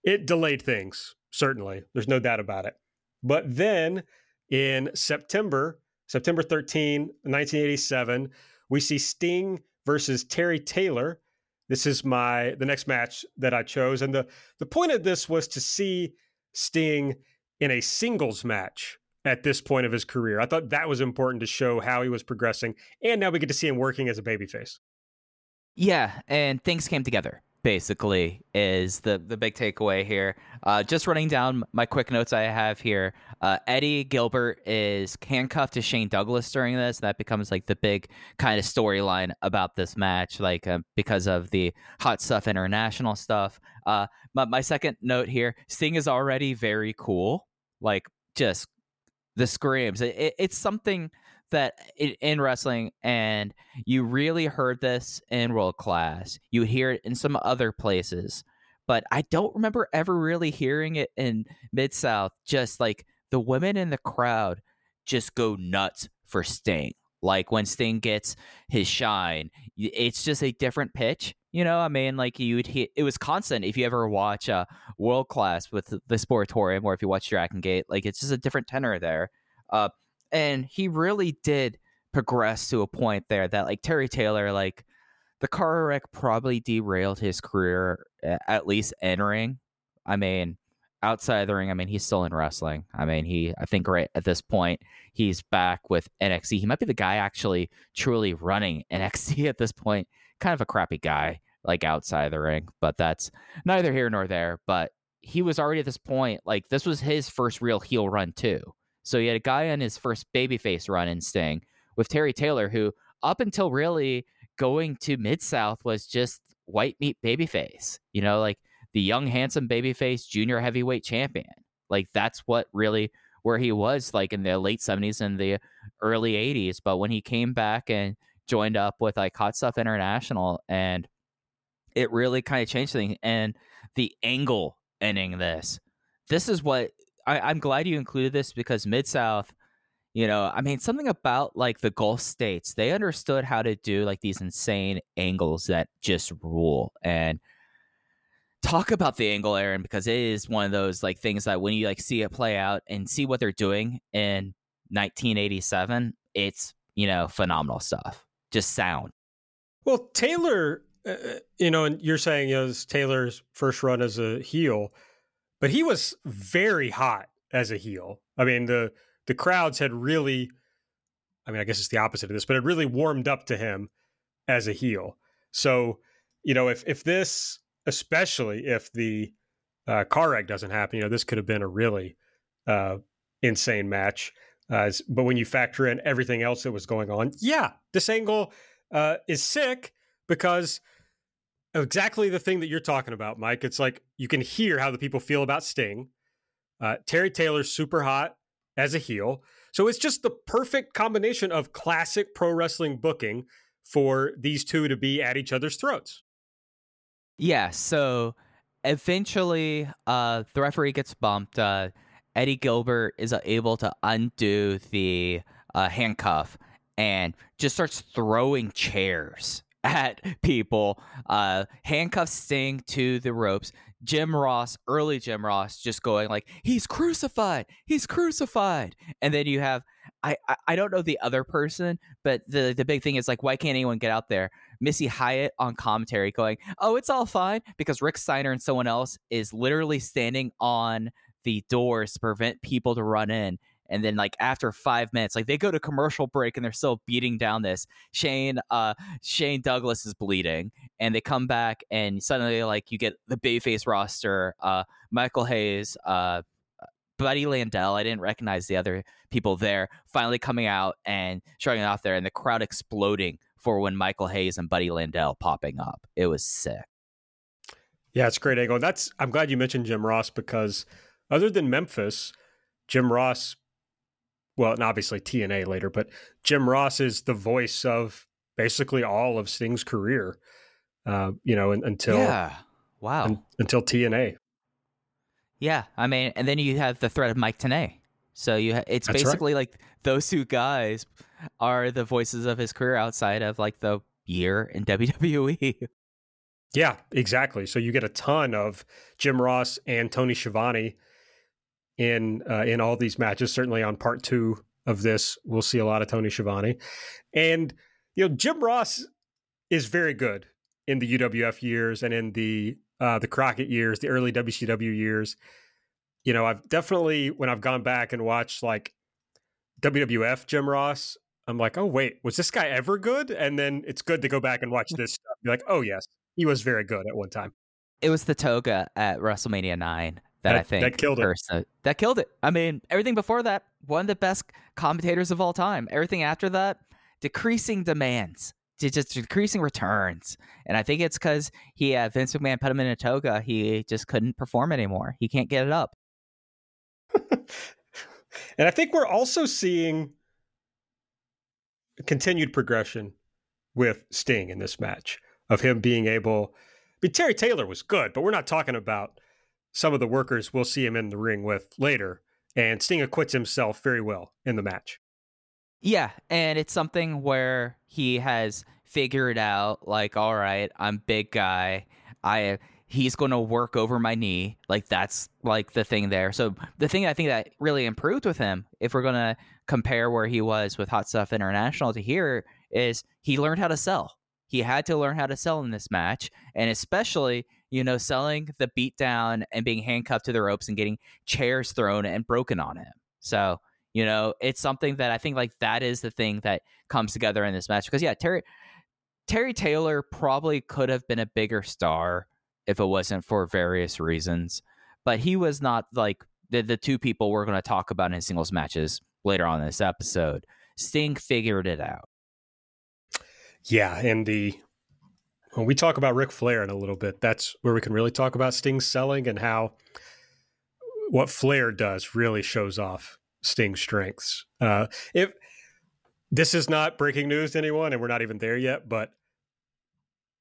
it delayed things certainly. There's no doubt about it. But then in September, September 13, 1987, we see Sting versus Terry Taylor. This is my the next match that I chose, and the the point of this was to see Sting in a singles match at this point of his career. I thought that was important to show how he was progressing. And now we get to see him working as a babyface. Yeah, and things came together. Basically, is the the big takeaway here. Uh, just running down my quick notes I have here. Uh, Eddie Gilbert is handcuffed to Shane Douglas during this. That becomes like the big kind of storyline about this match, like uh, because of the hot stuff international stuff. Uh, my, my second note here: Sting is already very cool, like just the screams. It, it's something that in wrestling, and you really heard this in world class. You hear it in some other places, but I don't remember ever really hearing it in Mid South. Just like the women in the crowd just go nuts for Sting. Like when Sting gets his shine, it's just a different pitch. You know, I mean, like you would hit, it was constant. If you ever watch uh, World Class with the Sportatorium, or if you watch Dragon Gate, like it's just a different tenor there. Uh, and he really did progress to a point there that, like Terry Taylor, like the car wreck probably derailed his career, at least entering. I mean, outside the ring, I mean, he's still in wrestling. I mean, he, I think right at this point, he's back with NXT. He might be the guy actually truly running NXT at this point. Kind of a crappy guy, like outside the ring, but that's neither here nor there. But he was already at this point, like, this was his first real heel run, too. So he had a guy on his first babyface run in Sting with Terry Taylor, who up until really going to Mid South was just white meat babyface. You know, like the young, handsome babyface junior heavyweight champion. Like that's what really where he was like in the late 70s and the early 80s. But when he came back and joined up with like Hot Stuff International and it really kind of changed things. And the angle ending this, this is what I, I'm glad you included this because Mid South you know, I mean, something about like the Gulf states, they understood how to do like these insane angles that just rule. And talk about the angle, Aaron, because it is one of those like things that when you like see it play out and see what they're doing in 1987, it's, you know, phenomenal stuff. Just sound. Well, Taylor, uh, uh you know, and you're saying you know, it was Taylor's first run as a heel, but he was very hot as a heel. I mean, the the crowds had really, I mean, I guess it's the opposite of this, but it really warmed up to him as a heel. So, you know, if if this, especially if the uh, car wreck doesn't happen, you know, this could have been a really uh, insane match. Uh, but when you factor in everything else that was going on, yeah, this angle uh, is sick because exactly the thing that you're talking about, Mike. It's like you can hear how the people feel about Sting. Uh, Terry Taylor's super hot as a heel. So it's just the perfect combination of classic pro wrestling booking for these two to be at each other's throats. Yeah. So eventually, uh, the referee gets bumped. Uh, Eddie Gilbert is able to undo the uh, handcuff and just starts throwing chairs at people, uh, handcuffs Sting to the ropes. Jim Ross, early Jim Ross, just going like, "He's crucified! He's crucified!" And then you have, I, I, I don't know the other person, but the the big thing is like, why can't anyone get out there? Missy Hyatt on commentary going, "Oh, it's all fine," because Rick Steiner and someone else is literally standing on the doors to prevent people to run in and then like after five minutes, like they go to commercial break and they're still beating down this. Shane, uh, Shane Douglas is bleeding, and they come back and suddenly like you get the babyface roster, uh, Michael Hayes, uh, Buddy Landel. I didn't recognize the other people there. Finally coming out and showing it off there, and the crowd exploding for when Michael Hayes and Buddy Landel popping up. It was sick. Yeah, it's great angle. That's I'm glad you mentioned Jim Ross because other than Memphis, Jim Ross, well, and obviously TNA later, but Jim Ross is the voice of basically all of Sting's career. Uh, you know, until yeah, wow, un, until TNA. Yeah, I mean, and then you have the threat of Mike Tenay. So you, ha- it's That's basically right. like those two guys are the voices of his career outside of like the year in WWE. Yeah, exactly. So you get a ton of Jim Ross and Tony Schiavone in uh, in all these matches. Certainly on part two of this, we'll see a lot of Tony Schiavone, and you know Jim Ross is very good in the UWF years and in the uh, the Crockett years, the early WCW years. You know, I've definitely when I've gone back and watched like WWF Jim Ross, I'm like, oh wait, was this guy ever good? And then it's good to go back and watch this stuff. Be like, oh yes, he was very good at one time. It was the toga at WrestleMania nine that, that I think that killed it. Uh, that killed it. I mean, everything before that, one of the best commentators of all time. Everything after that, decreasing demands, just decreasing returns. And I think it's because he had Vince McMahon put him in a toga. He just couldn't perform anymore. He can't get it up. and I think we're also seeing continued progression with Sting in this match of him being able. I mean, Terry Taylor was good, but we're not talking about some of the workers we'll see him in the ring with later. And Sting acquits himself very well in the match. Yeah, and it's something where he has figured out, like, all right, I'm big guy. I he's going to work over my knee. Like that's like the thing there. So the thing I think that really improved with him, if we're going to compare where he was with Hot Stuff International to here, is he learned how to sell. He had to learn how to sell in this match, and especially you know selling the beat down and being handcuffed to the ropes and getting chairs thrown and broken on him. So you know it's something that I think like that is the thing that comes together in this match because yeah Terry Terry Taylor probably could have been a bigger star if it wasn't for various reasons. But he was not like the, the two people we're going to talk about in singles matches later on in this episode. Sting figured it out. Yeah, and the when we talk about Ric Flair in a little bit, that's where we can really talk about Sting's selling and how what Flair does really shows off Sting's strengths. Uh, if this is not breaking news to anyone, and we're not even there yet, but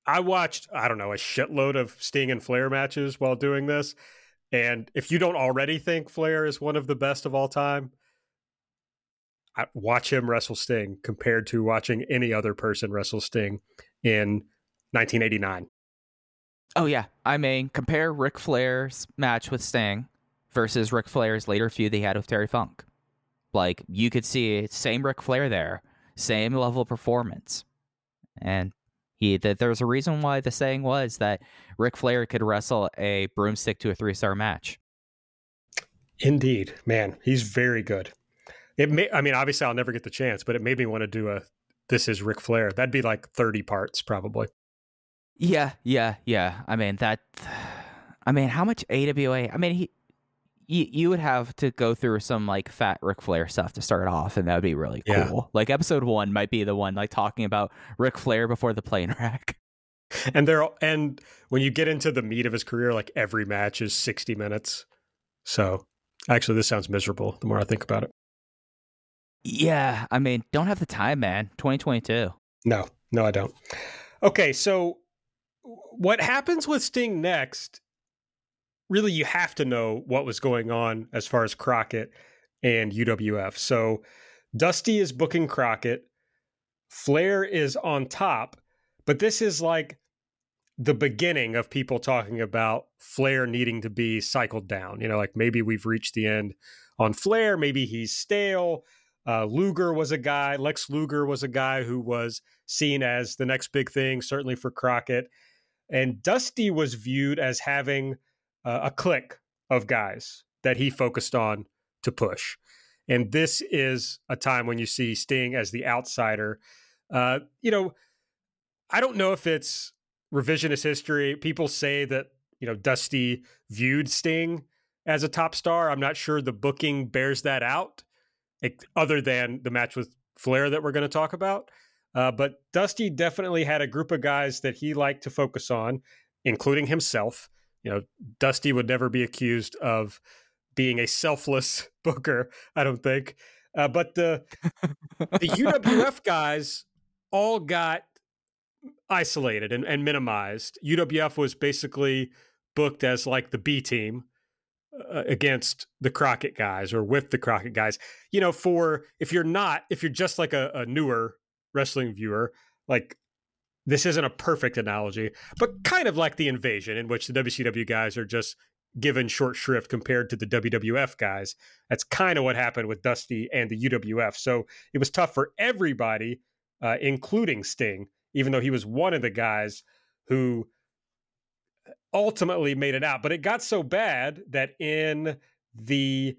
I watched, I don't know, a shitload of Sting and Flair matches while doing this. And if you don't already think Flair is one of the best of all time, watch him wrestle Sting compared to watching any other person wrestle Sting in 1989. Oh, yeah. I mean, compare Ric Flair's match with Sting versus Ric Flair's later feud they had with Terry Funk. Like, you could see same Ric Flair there, same level of performance. And he that there's a reason why the saying was that Ric Flair could wrestle a broomstick to a three star match. Indeed, man, he's very good. It may, I mean, obviously, I'll never get the chance, but it made me want to do a "This is Ric Flair." That'd be like thirty parts, probably. Yeah, yeah, yeah. I mean that. I mean, how much AWA? I mean, he you, you would have to go through some like fat Ric Flair stuff to start off, and that would be really cool. Yeah. Like episode one might be the one like talking about Ric Flair before the plane wreck. And there, and when you get into the meat of his career, like every match is sixty minutes. So, actually, this sounds miserable. The more I think about it. Yeah, I mean, don't have the time, man. Twenty twenty two. No, no, I don't. Okay, so what happens with Sting next really you have to know what was going on as far as Crockett and UWF. So Dusty is booking Crockett, Flair is on top, but this is like the beginning of people talking about Flair needing to be cycled down. You know, like maybe we've reached the end on Flair, maybe he's stale. Uh, Luger was a guy, Lex Luger was a guy who was seen as the next big thing, certainly for Crockett. And Dusty was viewed as having uh, a clique of guys that he focused on to push. And this is a time when you see Sting as the outsider. Uh, you know, I don't know if it's revisionist history. People say that, you know, Dusty viewed Sting as a top star. I'm not sure the booking bears that out, other than the match with Flair that we're going to talk about. Uh, but Dusty definitely had a group of guys that he liked to focus on, including himself. You know, Dusty would never be accused of being a selfless booker, I don't think. Uh, but the the UWF guys all got isolated and, and minimized. UWF was basically booked as like the B team uh, against the Crockett guys or with the Crockett guys. You know, for if you're not, if you're just like a, a newer wrestling viewer, like this isn't a perfect analogy, but kind of like the invasion in which the WCW guys are just given short shrift compared to the WWF guys. That's kind of what happened with Dusty and the UWF. So it was tough for everybody, uh, including Sting, even though he was one of the guys who ultimately made it out. But it got so bad that in the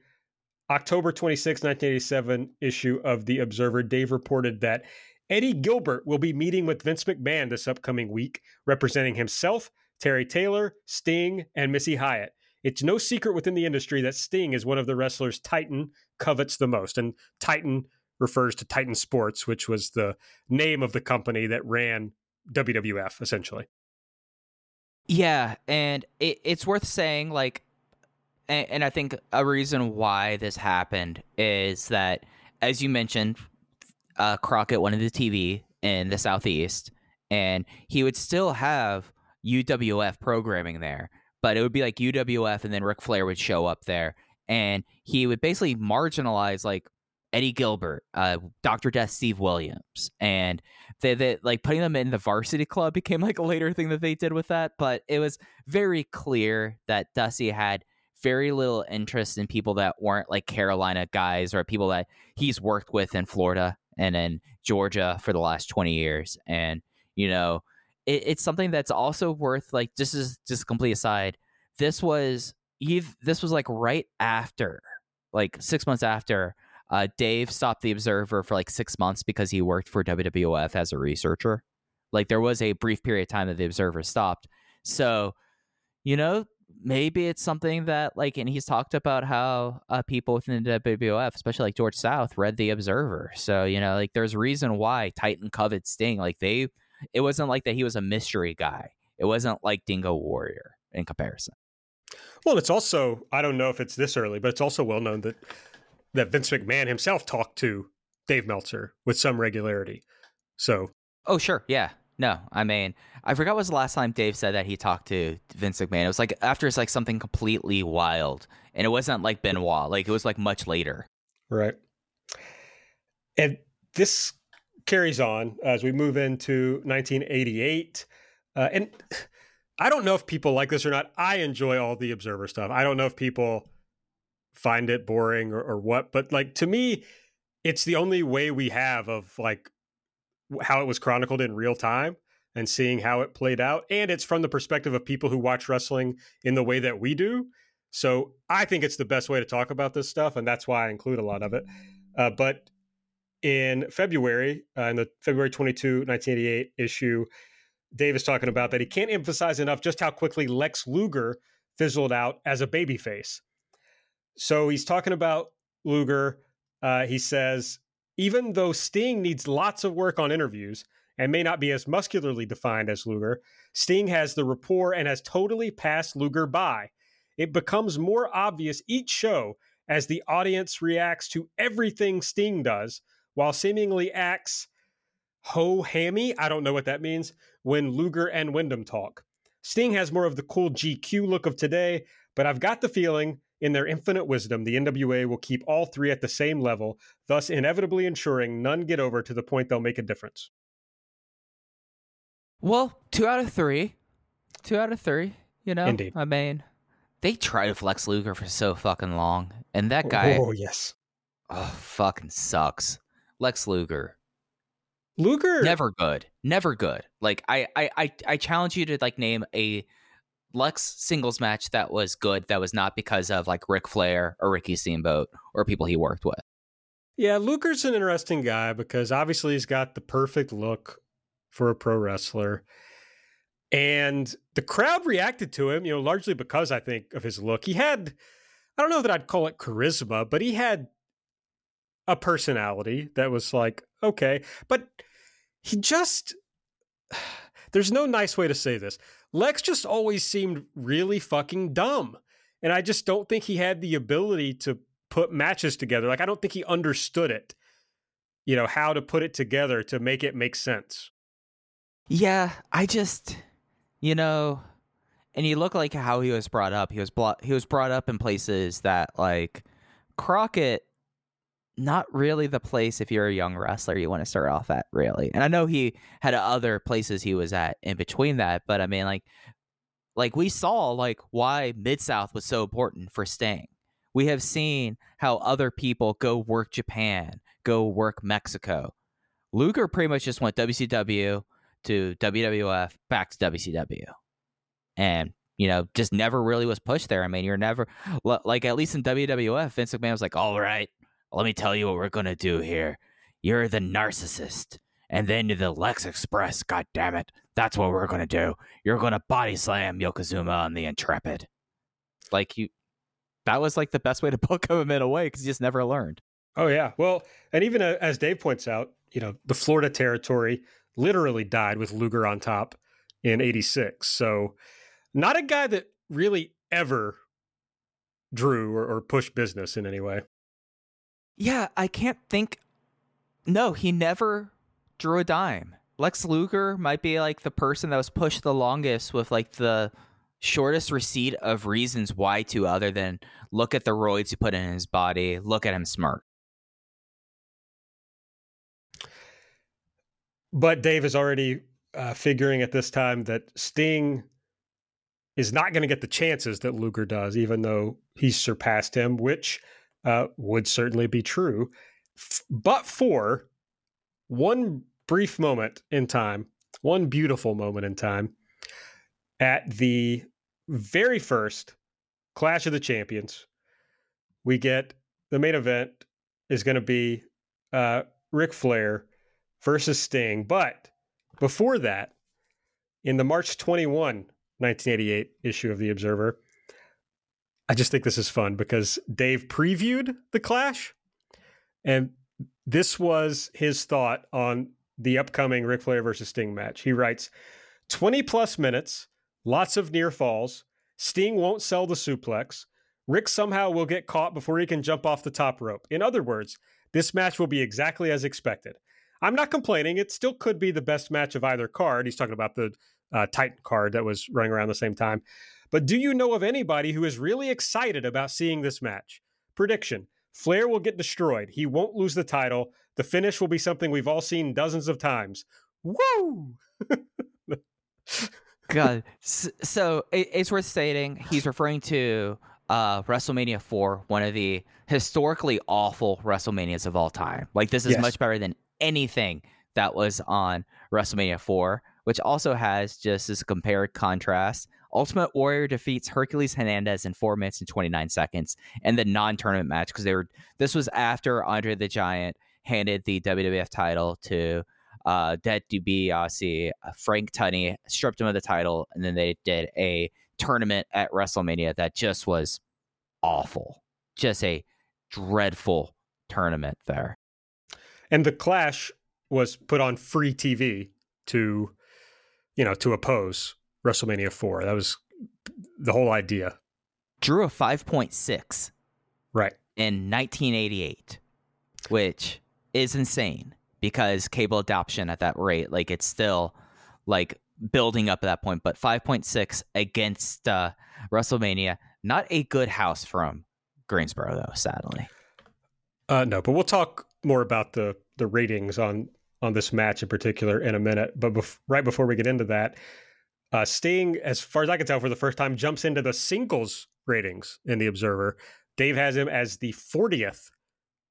October 26, 1987 issue of The Observer, Dave reported that Eddie Gilbert will be meeting with Vince McMahon this upcoming week, representing himself, Terry Taylor, Sting, and Missy Hyatt. It's no secret within the industry that Sting is one of the wrestlers Titan covets the most. And Titan refers to Titan Sports, which was the name of the company that ran WWF, essentially. Yeah, and it, it's worth saying, like, and, and I think a reason why this happened is that, as you mentioned, uh, Crockett wanted the TV in the Southeast, and he would still have UWF programming there, but it would be like UWF, and then Ric Flair would show up there, and he would basically marginalize like Eddie Gilbert, uh, Doctor Death, Steve Williams, and they, they like putting them in the varsity club became like a later thing that they did with that. But it was very clear that Dusty had very little interest in people that weren't like Carolina guys or people that he's worked with in Florida and in Georgia for the last 20 years. And, you know, it, it's something that's also worth like, just as just complete aside, this was, Eve, this was like right after, like six months after uh, Dave stopped the Observer for like six months because he worked for WWF as a researcher. Like there was a brief period of time that the Observer stopped. So, you know, maybe it's something that like, and he's talked about how uh, people within the WWF, especially like George South, read the Observer. So you know, like there's reason why Titan covered Sting. Like they, it wasn't like that he was a mystery guy. It wasn't like Dingo Warrior in comparison. Well, it's also I don't know if it's this early, but it's also well known that that Vince McMahon himself talked to Dave Meltzer with some regularity. So, oh sure, yeah, no, I mean, I forgot was the last time Dave said that he talked to Vince McMahon. It was like after it's like something completely wild, and it wasn't like Benoit, like it was like much later. Right. And this carries on as we move into 1988, uh, and I don't know if people like this or not. I enjoy all the Observer stuff. I don't know if people find it boring or, or what. But like to me, it's the only way we have of like how it was chronicled in real time and seeing how it played out. And it's from the perspective of people who watch wrestling in the way that we do. So I think it's the best way to talk about this stuff, and that's why I include a lot of it. Uh, but in February, uh, in the February 22, 1988 issue, Dave is talking about that he can't emphasize enough just how quickly Lex Luger fizzled out as a babyface. So he's talking about Luger. Uh, he says, even though Sting needs lots of work on interviews and may not be as muscularly defined as Luger, Sting has the rapport and has totally passed Luger by. It becomes more obvious each show as the audience reacts to everything Sting does, while seemingly acts ho hammy. I don't know what that means when Luger and Windham talk. Sting has more of the cool GQ look of today, but I've got the feeling in their infinite wisdom, the NWA will keep all three at the same level, thus inevitably ensuring none get over to the point they'll make a difference. Well, two out of three. Two out of three, you know? Indeed. I mean, they tried to flex Luger for so fucking long. And that guy. Oh, oh yes. Oh, fucking sucks. Lex Luger. Luger. Never good. Never good. Like, I, I, I, I challenge you to, like, name a Lex singles match that was good that was not because of like Ric Flair or Ricky Steamboat or people he worked with. Yeah, Luger's an interesting guy because obviously he's got the perfect look for a pro wrestler. And the crowd reacted to him, you know, largely because I think of his look. He had, I don't know that I'd call it charisma, but he had a personality that was like, okay. But he just, there's no nice way to say this. Lex just always seemed really fucking dumb. And I just don't think he had the ability to put matches together. Like, I don't think he understood it, you know, how to put it together to make it make sense. Yeah, I just you know, and you look like how he was brought up. He was brought he was brought up in places that like Crockett not really the place if you're a young wrestler you want to start off at really. And I know he had other places he was at in between that, but I mean like like we saw like why Mid South was so important for Sting. We have seen how other people go work Japan, go work Mexico. Luger pretty much just went WCW, to WWF, back to WCW. And, you know, just never really was pushed there. I mean, you're never, like, at least in WWF, Vince McMahon was like, all right, let me tell you what we're going to do here. You're the narcissist. And then you're the Lex Express. God damn it. That's what we're going to do. You're going to body slam Yokozuna on the Intrepid. Like, you, that was like the best way to book him in a way because he just never learned. Oh, yeah. Well, and even uh, as Dave points out, you know, the Florida territory, literally died with Luger on top in 86. So, not a guy that really ever drew or, or pushed business in any way. Yeah, I can't think. No, he never drew a dime. Lex Luger might be like the person that was pushed the longest with like the shortest receipt of reasons why to other than look at the roids he put in his body, look at him smirk. But Dave is already uh, figuring at this time that Sting is not going to get the chances that Luger does, even though he's surpassed him, which uh, would certainly be true. F- but for one brief moment in time, one beautiful moment in time, at the very first Clash of the Champions, we get the main event is going to be uh, Ric Flair versus Sting. But before that, in the March 21, 1988 issue of The Observer, I just think this is fun because Dave previewed the clash. And this was his thought on the upcoming Ric Flair versus Sting match. He writes 20 plus minutes, lots of near falls. Sting won't sell the suplex. Rick somehow will get caught before he can jump off the top rope. In other words, this match will be exactly as expected. I'm not complaining. It still could be the best match of either card. He's talking about the uh, Titan card that was running around the same time. But do you know of anybody who is really excited about seeing this match? Prediction Flair will get destroyed. He won't lose the title. The finish will be something we've all seen dozens of times. Woo! God. So it's worth stating he's referring to uh, WrestleMania 4, one of the historically awful WrestleManias of all time. Like, this is yes. much better than anything that was on WrestleMania 4, which also has just as a compared contrast. Ultimate Warrior defeats Hercules Hernandez in four minutes and 29 seconds in the non-tournament match because they were. This was after Andre the Giant handed the WWF title to uh, Ted DiBiase. Uh, Frank Tunney stripped him of the title, and then they did a tournament at WrestleMania that just was awful, just a dreadful tournament there. And the Clash was put on free TV to, you know, to oppose WrestleMania 4. That was the whole idea. Drew a 5.6. Right. In 1988, which is insane because cable adoption at that rate, like it's still like building up at that point, but 5.6 against uh, WrestleMania, not a good house from Greensboro, though, sadly. Uh, no, but we'll talk more about the the ratings on on this match in particular in a minute. But bef- right before we get into that, uh, Sting, as far as I can tell, for the first time, jumps into the singles ratings in the Observer. Dave has him as the 40th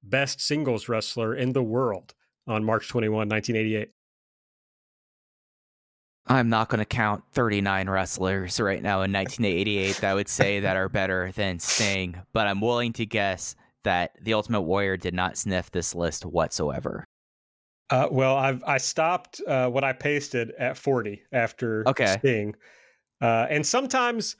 best singles wrestler in the world on March 21, 1988. I'm not going to count 39 wrestlers right now in 1988 that I would say that are better than Sting, but I'm willing to guess that the Ultimate Warrior did not sniff this list whatsoever. Uh, well, I've I stopped uh, what I pasted at 40 after Okay. Sting, uh, and sometimes,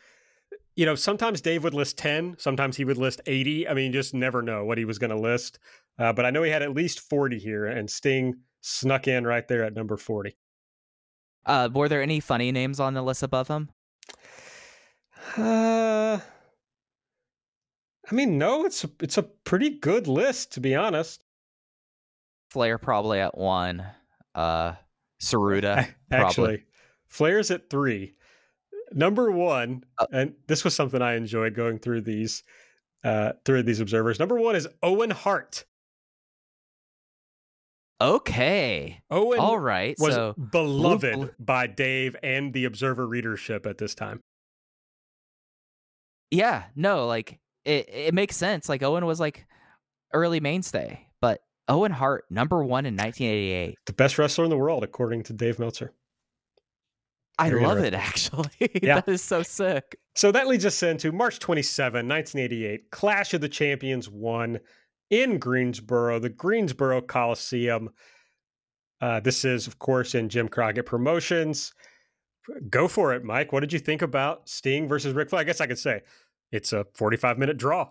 you know, sometimes Dave would list 10, sometimes he would list 80. I mean, you just never know what he was going to list. Uh, but I know he had at least 40 here, and Sting snuck in right there at number 40. Uh, were there any funny names on the list above him? Uh, I mean, no, it's a, it's a pretty good list to be honest. Flair probably at one. Uh, Tsuruta. Actually, Flair's at three. Number one, Uh, and this was something I enjoyed going through these uh, through these observers. Number one is Owen Hart. Okay. Owen All right. was so beloved by Dave and the Observer readership at this time. yeah, no, like it, it makes sense. Like Owen was like early mainstay, but Owen Hart number one in 1988. The best wrestler in the world, according to Dave Meltzer. I Very love it actually. Yeah. that is so sick. So that leads us into March 27, 1988, Clash of the Champions 1 in Greensboro, the Greensboro Coliseum. Uh, this is, of course, in Jim Crockett Promotions. Go for it, Mike. What did you think about Sting versus Ric Flair? I guess I could say it's a 45 minute draw.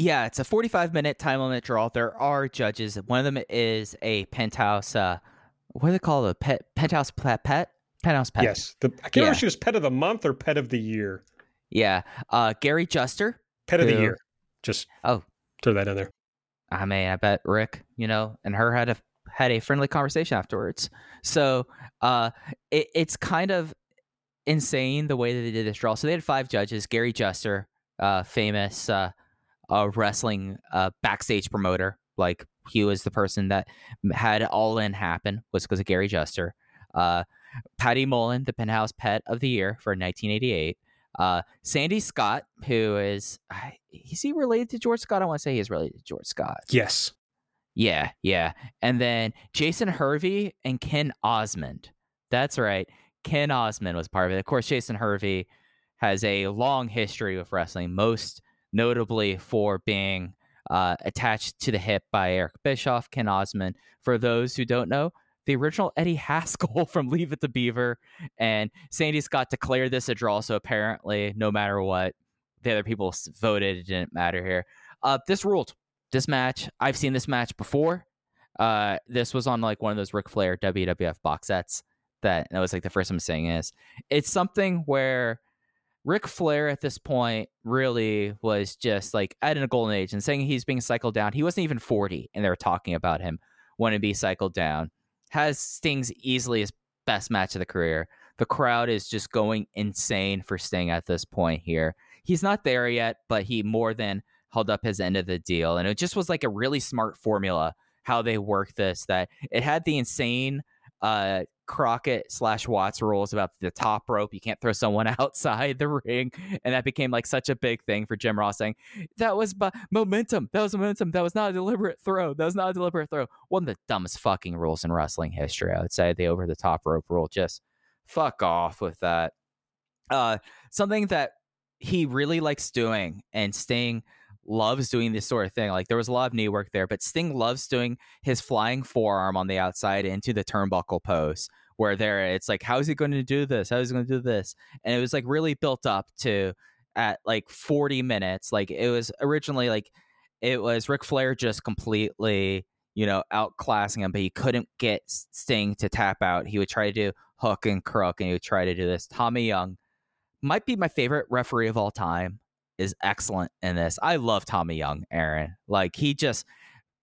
Yeah, it's a 45 minute time limit draw. There are judges. One of them is a penthouse. Uh, what do they call it? A pet penthouse pet pet penthouse pet. Yes. The, I can't Yeah. remember if she was pet of the month or pet of the year. Yeah. Uh, Gary Juster. Pet of the year. Just Oh. throw that in there. I mean, I bet Rick, you know, and her had a had a friendly conversation afterwards. So uh, it, it's kind of insane the way that they did this draw. So they had five judges: Gary Juster, uh, famous uh, uh, wrestling uh, backstage promoter. Like he was the person that had All In happen was because of Gary Juster. Uh, Patty Mullen, the Penthouse Pet of the Year for 1988. Uh, Sandy Scott, who is is he related to George Scott? I want to say he's related to George Scott. Yes. Yeah, yeah. And then Jason Hervey and Ken Osmond. That's right. Ken Osmond was part of it. Of course, Jason Hervey has a long history with wrestling, most notably for being uh, attached to the hip by Eric Bischoff. Ken Osmond, for those who don't know, the original Eddie Haskell from Leave It to Beaver. And Sandy Scott declared this a draw, so apparently, no matter what the other people voted, it didn't matter here. Uh, this ruled this match i've seen this match before uh this was on like one of those Ric flair wwf box sets that that was like the first time I'm saying this it's something where Ric Flair at this point really was just like at a golden age and saying he's being cycled down. He wasn't even 40 and they were talking about him wanting to be cycled down. Has Sting's easily his best match of the career. The crowd is just going insane for Sting at this point here. He's not there yet, but he more than held up his end of the deal. And it just was like a really smart formula how they worked this that it had the insane uh Crockett slash Watts rules about the top rope. You can't throw someone outside the ring. And that became like such a big thing for Jim Ross saying, that was momentum. That was momentum. That was not a deliberate throw. That was not a deliberate throw. One of the dumbest fucking rules in wrestling history, I would say. The over the top rope rule. Just fuck off with that. Uh, something that he really likes doing and Sting loves doing this sort of thing. Like there was a lot of knee work there, but Sting loves doing his flying forearm on the outside into the turnbuckle pose where there it's like, how is he going to do this? How is he going to do this? And it was like really built up to at like 40 minutes. Like it was originally like it was Ric Flair just completely, you know, outclassing him, but he couldn't get Sting to tap out. He would try to do hook and crook and he would try to do this. Tommy Young might be my favorite referee of all time is excellent in this. I love Tommy Young, Aaron. Like he just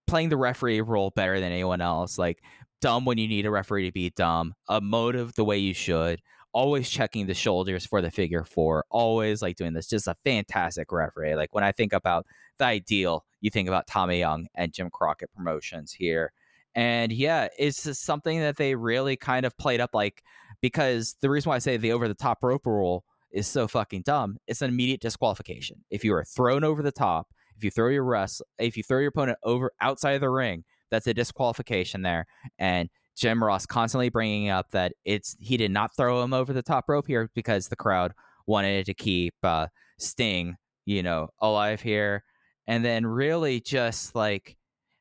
playing the referee role better than anyone else. Like dumb when you need a referee to be dumb, a motive the way you should, always checking the shoulders for the figure four, always like doing this. Just a fantastic referee. Like when I think about the ideal, you think about Tommy Young and Jim Crockett promotions here. And yeah, it's just something that they really kind of played up like because the reason why I say the over the top rope rule is so fucking dumb. It's an immediate disqualification. If you are thrown over the top, if you throw your rest, if you throw your opponent over outside of the ring, that's a disqualification there. And Jim Ross constantly bringing up that it's he did not throw him over the top rope here because the crowd wanted to keep uh, Sting, you know, alive here. and then really just like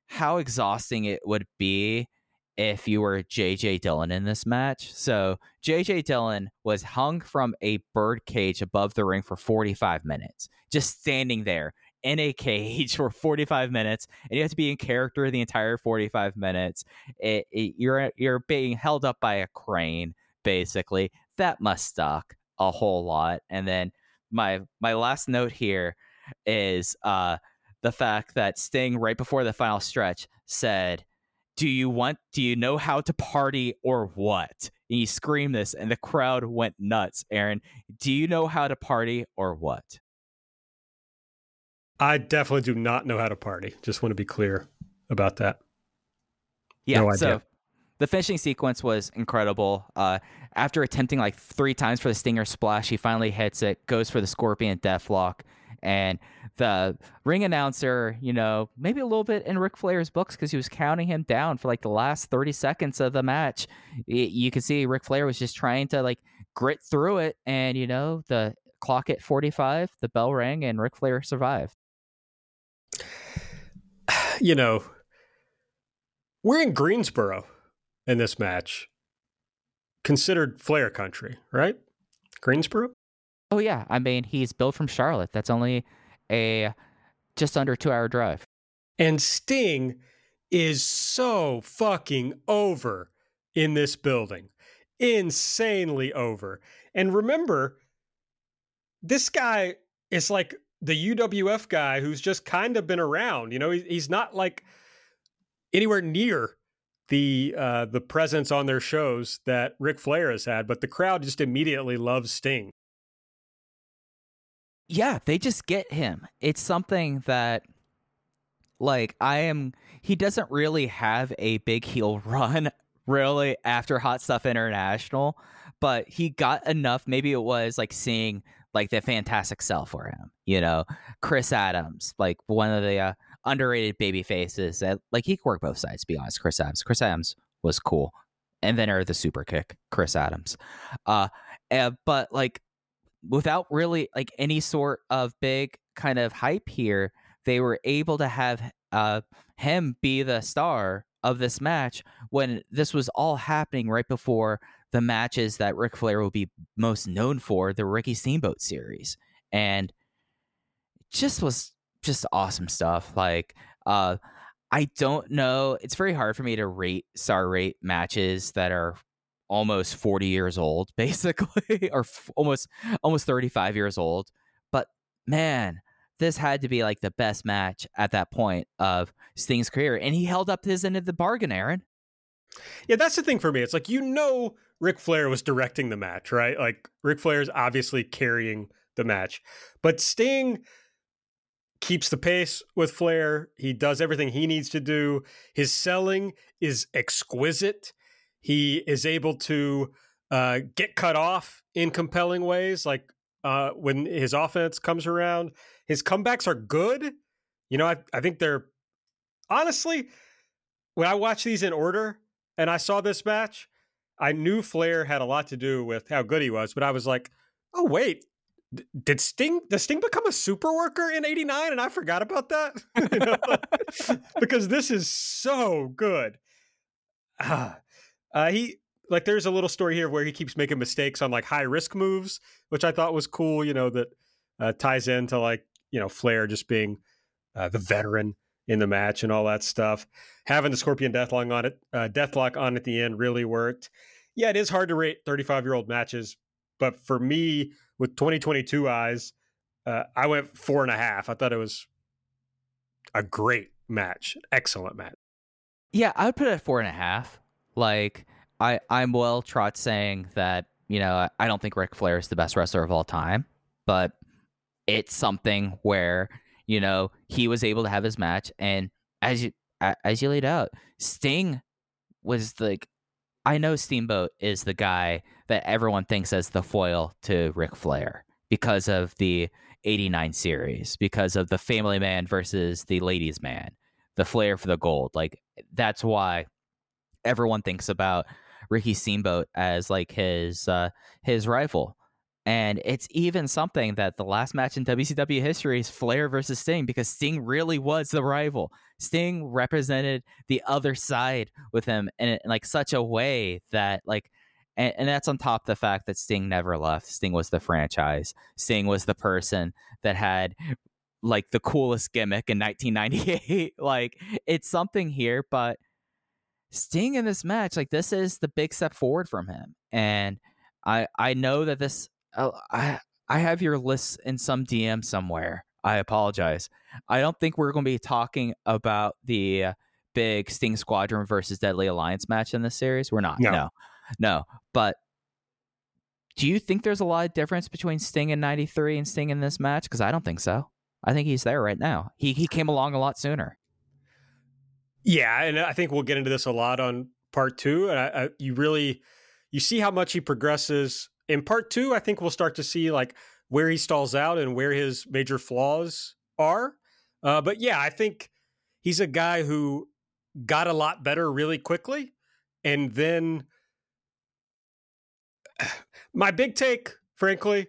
how exhausting it would be if you were JJ Dillon in this match. So JJ Dillon was hung from a bird cage above the ring for 45 minutes, just standing there in a cage for 45 minutes, and you have to be in character the entire 45 minutes. It, it, you're you're being held up by a crane, basically. That must suck a whole lot. And then my my last note here is uh the fact that Sting right before the final stretch said do you want do you know how to party or what? And he screamed this and the crowd went nuts aaron. Do you know how to party or what? I definitely do not know how to party. Just want to be clear about that. Yeah no so the finishing sequence was incredible. Uh, after attempting like three times for the stinger splash he finally hits it goes for the scorpion deathlock and the ring announcer, you know, maybe a little bit in Ric Flair's books because he was counting him down for like the last 30 seconds of the match. You can see Ric Flair was just trying to like grit through it. And, you know, the clock at 45, the bell rang, and Ric Flair survived. You know, we're in Greensboro in this match, considered Flair country, right? Greensboro? Oh yeah, I mean he's built from Charlotte. That's only a just under two hour drive. And Sting is so fucking over in this building, insanely over. And remember, this guy is like the UWF guy who's just kind of been around. You know, he's not like anywhere near the uh, the presence on their shows that Ric Flair has had, but the crowd just immediately loves Sting yeah, they just get him. It's something that like I am he doesn't really have a big heel run really after Hot Stuff International, but he got enough maybe it was like seeing like the fantastic sell for him, you know. Chris Adams, like one of the uh, underrated baby faces that like he could work both sides be honest. Chris Adams. Chris Adams was cool. And then or the super kick, Chris Adams. Uh, uh but like without really like any sort of big kind of hype here, they were able to have uh, him be the star of this match when this was all happening right before the matches that Ric Flair will be most known for, the Ricky Steamboat series. And just was just awesome stuff. Like, uh, I don't know. It's very hard for me to rate star rate matches that are almost 40 years old basically or f- almost almost 35 years old but man this had to be like the best match at that point of Sting's career and he held up his end of the bargain Aaron. Yeah that's the thing for me it's like you know Ric Flair was directing the match right? Like Ric Flair is obviously carrying the match but Sting keeps the pace with Flair he does everything he needs to do his selling is exquisite he is able to uh, get cut off in compelling ways, like uh, when his offense comes around. His comebacks are good. You know, I, I think they're honestly, when I watch these in order and I saw this match, I knew Flair had a lot to do with how good he was, but I was like, oh, wait, did Sting did Sting become a super worker in 89 and I forgot about that? you know? because this is so good. Ah, uh, he like there's a little story here where he keeps making mistakes on like high risk moves, which I thought was cool. You know that uh, ties into like you know Flair just being uh, the veteran in the match and all that stuff. Having the Scorpion Deathlock on it, uh, Deathlock on at the end really worked. Yeah, it is hard to rate 35 year old matches, but for me with 2022 eyes, uh, I went four and a half. I thought it was a great match, excellent match. Yeah, I would put it at four and a half. Like I I'm well trot saying that you know I don't think Ric Flair is the best wrestler of all time, but it's something where you know he was able to have his match, and as you as you laid out, Sting was like I know Steamboat is the guy that everyone thinks as the foil to Ric Flair because of the 89 series, because of the family man versus the ladies man, the Flair for the gold. Like that's why everyone thinks about Ricky Steamboat as like his uh, his rival. And it's even something that the last match in WCW history is Flair versus Sting because Sting really was the rival. Sting represented the other side with him in, in like such a way that like and, and, that's on top of the fact that Sting never left. Sting was the franchise. Sting was the person that had like the coolest gimmick in 1998. like it's something here, but Sting in this match, like this is the big step forward from him. And I I know that this uh, I I have your list in some DM somewhere. I apologize. I don't think we're going to be talking about the uh, big Sting Squadron versus Deadly Alliance match in this series. We're not. No. No. no. But do you think there's a lot of difference between Sting in 93 and Sting in this match? Because I don't think so. I think he's there right now. He he came along a lot sooner. Yeah, and I think we'll get into this a lot on part two. And I, I, you really you see how much he progresses in part two. I think we'll start to see like where he stalls out and where his major flaws are. Uh, but yeah, I think he's a guy who got a lot better really quickly, and then my big take, frankly,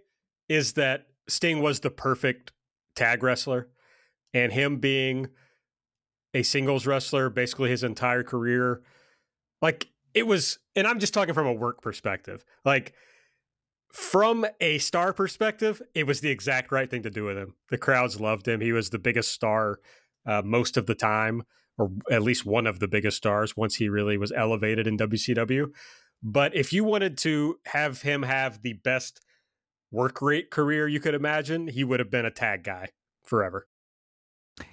is that Sting was the perfect tag wrestler, and him being a singles wrestler basically his entire career. Like it was, and I'm just talking from a work perspective. Like from a star perspective, it was the exact right thing to do with him. The crowds loved him. He was the biggest star uh, most of the time, or at least one of the biggest stars once he really was elevated in WCW. But if you wanted to have him have the best work rate career you could imagine, he would have been a tag guy forever.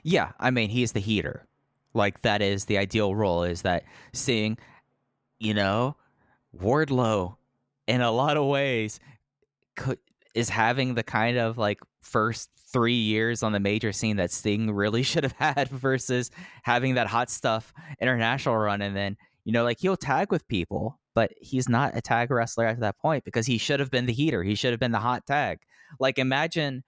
Yeah, I mean, he's the heater. Like that is the ideal role is that seeing, you know, Wardlow in a lot of ways could, is having the kind of like first three years on the major scene that Sting really should have had versus having that hot stuff international run. And then, you know, like he'll tag with people, but he's not a tag wrestler at that point because he should have been the heater. He should have been the hot tag. Like imagine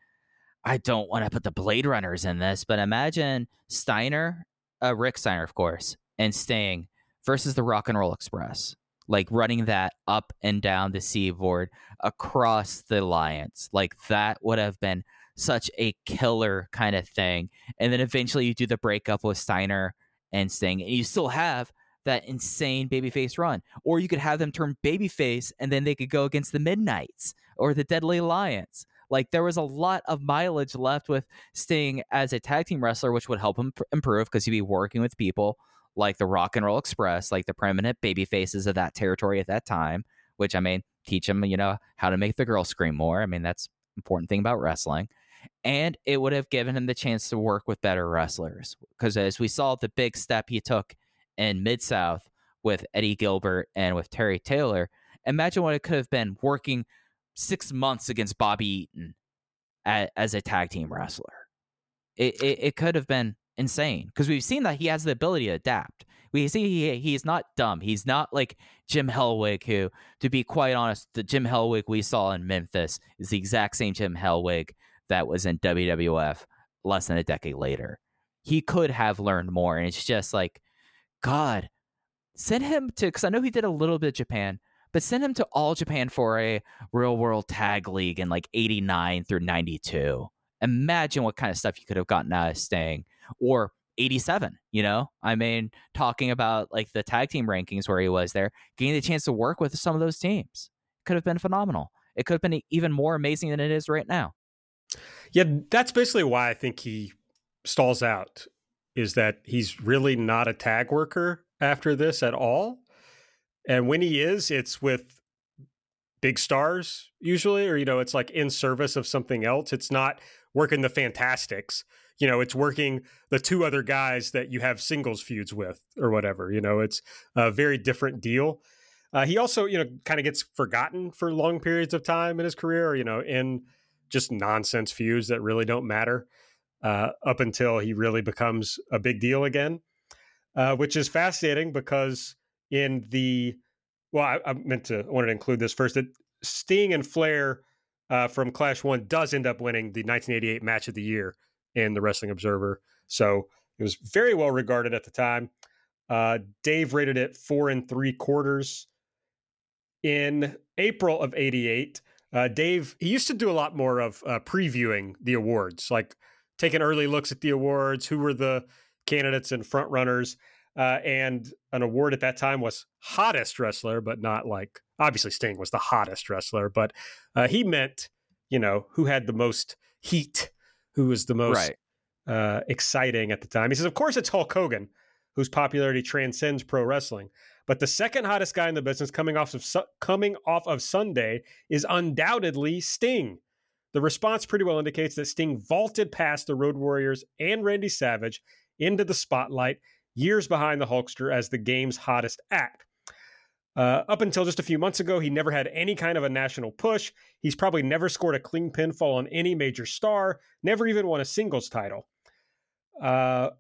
I don't want to put the Blade Runners in this, but imagine Steiner uh, Rick Steiner, of course, and Sting versus the Rock and Roll Express, like running that up and down the seaboard across the alliance, like that would have been such a killer kind of thing. And then eventually you do the breakup with Steiner and Sting, and you still have that insane babyface run. Or you could have them turn babyface and then they could go against the Midnights or the Deadly Alliance. Like there was a lot of mileage left with Sting as a tag team wrestler, which would help him pr- improve because he'd be working with people like the Rock and Roll Express, like the preeminent baby faces of that territory at that time. Which I mean, teach him, you know, how to make the girl scream more. I mean, that's important thing about wrestling. And it would have given him the chance to work with better wrestlers because as we saw the big step he took in Mid South with Eddie Gilbert and with Terry Taylor, imagine what it could have been working six months against Bobby Eaton as, as a tag team wrestler. It, it, it could have been insane because we've seen that he has the ability to adapt. We see he he's not dumb. He's not like Jim Hellwig, who, to be quite honest, the Jim Hellwig we saw in Memphis is the exact same Jim Hellwig that was in WWF less than a decade later. He could have learned more, and it's just like, God, send him to because I know he did a little bit of Japan, but send him to All Japan for a real world tag league in like 89 through 92. Imagine what kind of stuff you could have gotten out of Sting or 87, you know? I mean, talking about like the tag team rankings where he was there, getting the chance to work with some of those teams could have been phenomenal. It could have been even more amazing than it is right now. Yeah, that's basically why I think he stalls out is that he's really not a tag worker after this at all. And when he is, it's with big stars usually, or, you know, it's like in service of something else. It's not working the Fantastics. You know, it's working the two other guys that you have singles feuds with or whatever. You know, it's a very different deal. Uh, he also, you know, kind of gets forgotten for long periods of time in his career, you know, in just nonsense feuds that really don't matter uh, up until he really becomes a big deal again, uh, which is fascinating because in the well, I, I, meant to I wanted to include this first that Sting and Flair uh, from Clash One does end up winning the 1988 Match of the Year in the Wrestling Observer, so it was very well regarded at the time. Uh, Dave rated it four and three quarters. In April of '88, Uh, Dave, he used to do a lot more of uh, previewing the awards, like taking early looks at the awards, who were the candidates and front runners. Uh, and an award at that time was hottest wrestler, but not like obviously Sting was the hottest wrestler, but uh, he meant you know who had the most heat, who was the most Right. uh, exciting at the time. He says, of course, it's Hulk Hogan, whose popularity transcends pro wrestling. But the second hottest guy in the business coming off of Su- coming off of Sunday is undoubtedly Sting. The response pretty well indicates that Sting vaulted past the Road Warriors and Randy Savage into the spotlight, years behind the Hulkster as the game's hottest act. Uh, up until just a few months ago, he never had any kind of a national push. He's probably never scored a clean pinfall on any major star, never even won a singles title. Uh,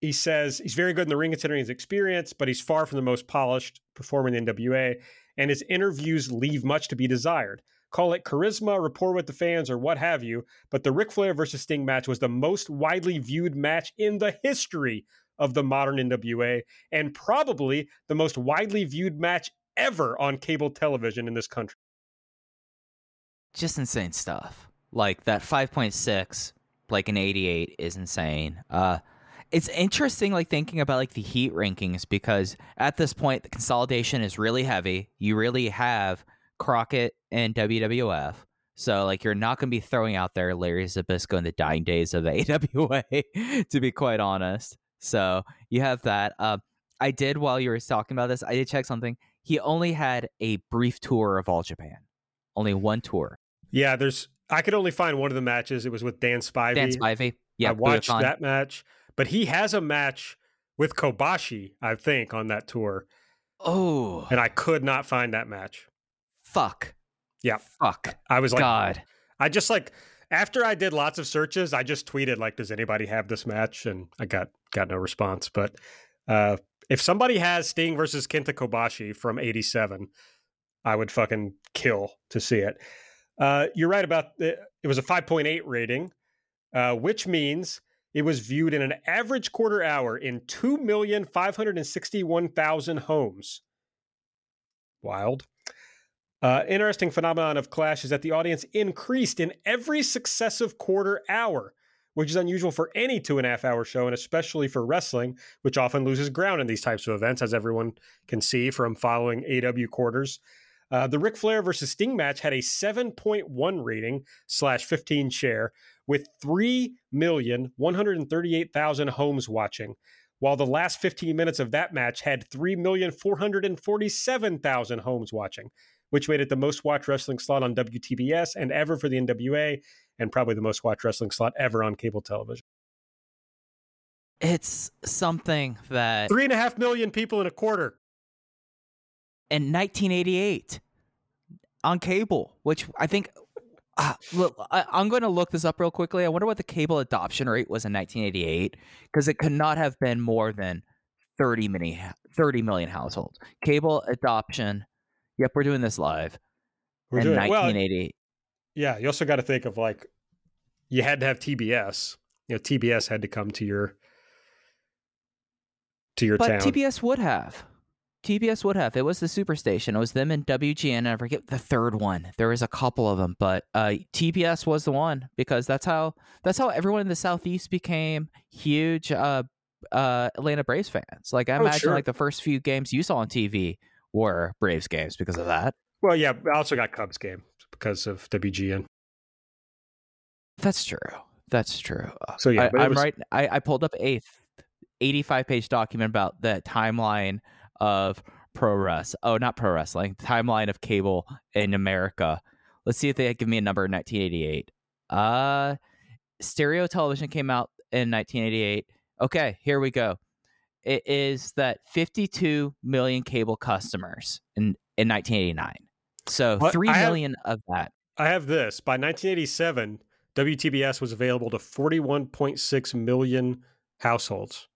he says he's very good in the ring considering his experience, but he's far from the most polished performer in the NWA, and his interviews leave much to be desired. Call it charisma, rapport with the fans, or what have you, but the Ric Flair versus Sting match was the most widely viewed match in the history of the modern NWA, and probably the most widely viewed match ever on cable television in this country. just insane stuff. Like that 5.6, like an 88 is insane. Uh it's interesting like thinking about like the heat rankings because at this point the consolidation is really heavy. You really have Crockett and WWF. So like you're not going to be throwing out there Larry Zbyszko in the dying days of the AWA to be quite honest. So you have that. Uh, I did while you were talking about this, I did check something. He only had a brief tour of all Japan. Only one tour. Yeah, there's. I could only find one of the matches. It was with Dan Spivey. Dan Spivey. Yeah, I watched Budokan. that match, but he has a match with Kobashi, I think, on that tour, Oh, and I could not find that match. fuck. Yeah. Fuck. I was like, God. I just like after I did lots of searches, I just tweeted like, "Does anybody have this match?" And I got got no response. But uh, if somebody has Sting versus Kenta Kobashi from '87, I would fucking kill to see it. Uh, you're right about the, it was a 5.8 rating, uh, which means it was viewed in an average quarter hour in 2,561,000 homes. Wild. Uh, interesting phenomenon of Clash is that the audience increased in every successive quarter hour, which is unusual for any two and a half hour show, and especially for wrestling, which often loses ground in these types of events, as everyone can see from following AW quarters. Uh, the Ric Flair versus Sting match had a 7.1 rating slash 15 share with 3,138,000 homes watching, while the last 15 minutes of that match had 3,447,000 homes watching, which made it the most watched wrestling slot on WTBS and ever for the NWA, and probably the most watched wrestling slot ever on cable television. It's something that Three and a half million people in a quarter. in 1988 on cable, which I think. Uh, look, I, I'm going to look this up real quickly. I wonder what the cable adoption rate was in 1988 because it could not have been more than 30 many 30 million households. Cable adoption. Yep, we're doing this live We're in doing well. Yeah, you also got to think of like you had to have TBS. You know, TBS had to come to your to your But town. TBS would have. TBS would have. It was the superstation. It was them and WGN. And I forget the third one. There was a couple of them, but uh, TBS was the one because that's how that's how everyone in the southeast became huge uh, uh, Atlanta Braves fans. Like I Oh, imagine, sure. like the first few games you saw on TV were Braves games because of that. well, yeah, I also got Cubs game because of WGN. That's true. That's true. So yeah, I, I'm was- right. I, I pulled up a 85 page document about the timeline of pro wrestling. Oh, not pro wrestling. Timeline of cable in America. Let's see if they give me a number in 1988. Uh, stereo television came out in 1988. Okay, here we go. It is that 52 million cable customers in in 1989. So What? three I have- of that. I have this. By 1987, WTBS was available to 41.6 million households.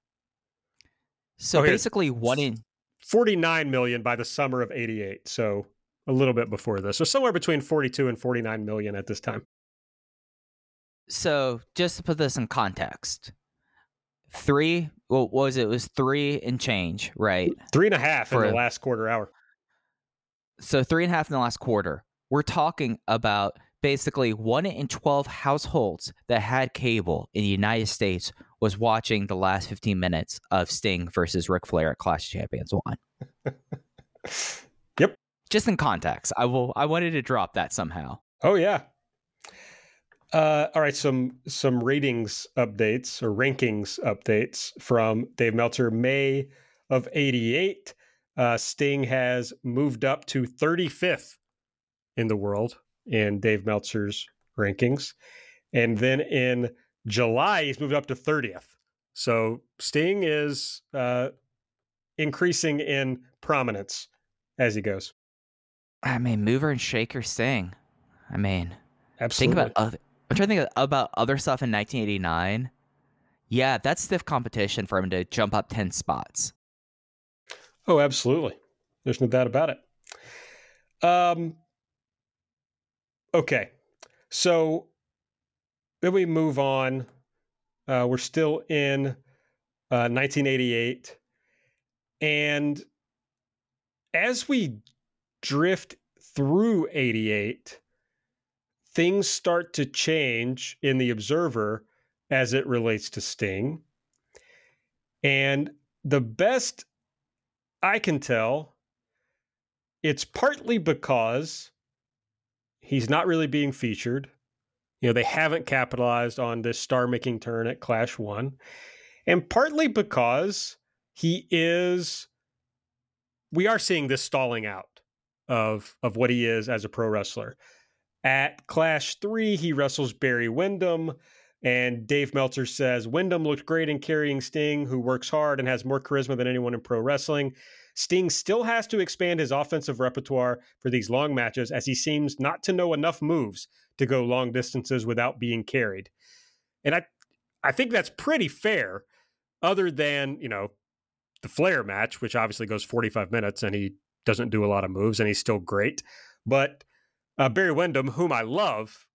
So Oh, basically, one in 49 million by the summer of 88. So a little bit before this. So somewhere between 42 and 49 million at this time. so just to put this in context three what was it? it was three and change right Three and a half in the last quarter hour. so three and a half in the last quarter we're talking about basically one in 12 households that had cable in the United States was watching the last 15 minutes of Sting versus Ric Flair at Clash of Champions 1. yep. Just in context, I will I wanted to drop that somehow. Oh yeah. Uh, all right, some some ratings updates or rankings updates from Dave Meltzer. May of '88, uh, Sting has moved up to 35th in the world in Dave Meltzer's rankings. And then in July, he's moved up to 30th. So Sting is uh, increasing in prominence as he goes. I mean, mover and shaker Sting. I mean, absolutely. Think about other, I'm trying to think about other stuff in 1989. Yeah, that's stiff competition for him to jump up 10 spots. Oh, absolutely. There's no doubt about it. Um, Okay. So then we move on. Uh, we're still in uh, 1988. And as we drift through 88, things start to change in the observer as it relates to Sting. And the best I can tell, it's partly because He's not really being featured. You know, they haven't capitalized on this star making turn at Clash 1. And partly because he is we are seeing this stalling out of of what he is as a pro wrestler. At Clash 3, he wrestles Barry Windham, and Dave Meltzer says Windham looked great in carrying Sting, who works hard and has more charisma than anyone in pro wrestling. Sting still has to expand his offensive repertoire for these long matches as he seems not to know enough moves to go long distances without being carried. And I I think that's pretty fair other than, you know, the Flair match which obviously goes 45 minutes and he doesn't do a lot of moves and he's still great. But uh, Barry Windham, whom I love,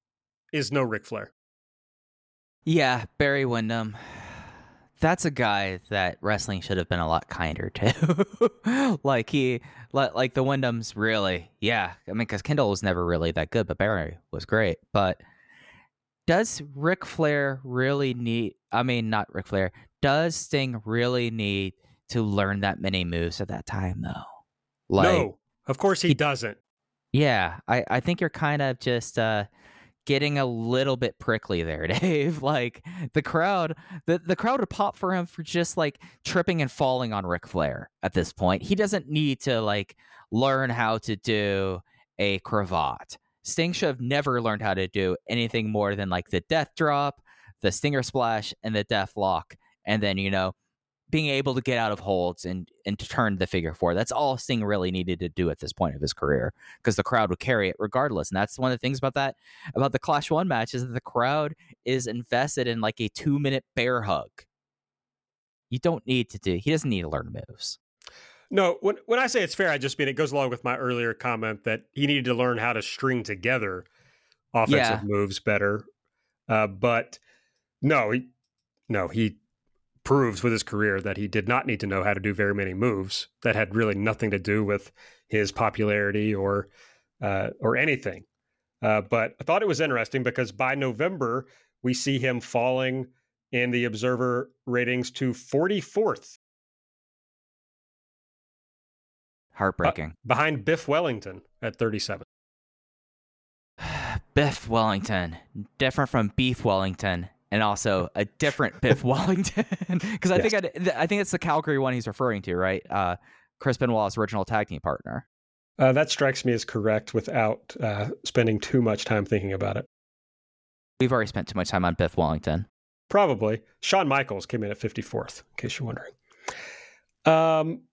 is no Ric Flair. Yeah, Barry Windham that's a guy that wrestling should have been a lot kinder to. like he, like the Windhams, really, yeah. I mean, because Kendall was never really that good, but Barry was great. But does Ric Flair really need? I mean, not Ric Flair. Does Sting really need to learn that many moves at that time, though? Like, no, of course he, he doesn't. Yeah, I, I think you're kind of just uh, getting a little bit prickly there, Dave. like the crowd, the, the crowd would pop for him for just like tripping and falling on Ric Flair at this point. He doesn't need to like learn how to do a cravat. Sting should have never learned how to do anything more than like the death drop, the stinger splash, and the death lock. And then, you know, being able to get out of holds and and to turn the figure four. That's all Sting really needed to do at this point of his career because the crowd would carry it regardless. And that's one of the things about that about the Clash One match is that the crowd is invested in like a two minute bear hug. You don't need to do. He doesn't need to learn moves. No, when when I say it's fair, I just mean it goes along with my earlier comment that he needed to learn how to string together offensive yeah. moves better. Uh, but no, he, no, he proves with his career that he did not need to know how to do very many moves that had really nothing to do with his popularity or uh, or anything. Uh, but I thought it was interesting because by November we see him falling in the Observer ratings to 44th. Heartbreaking. Uh, behind Biff Wellington at 37. Biff Wellington, different from Beef Wellington and also a different Biff Wellington because I yes. think I, I, think it's the Calgary one he's referring to, right? Uh, Chris Benoit's original tag team partner. Uh, that strikes me as correct without uh, spending too much time thinking about it. We've already spent too much time on Biff Wellington. Probably. Shawn Michaels came in at 54th, in case you're wondering. Um,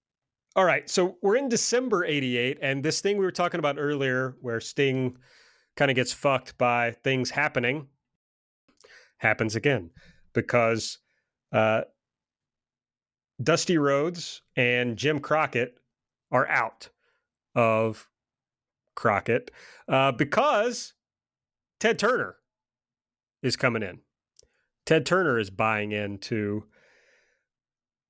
all right, so we're in December 88, and this thing we were talking about earlier where Sting kind of gets fucked by things happening happens again because uh, Dusty Rhodes and Jim Crockett are out of Crockett uh, because Ted Turner is coming in. Ted Turner is buying into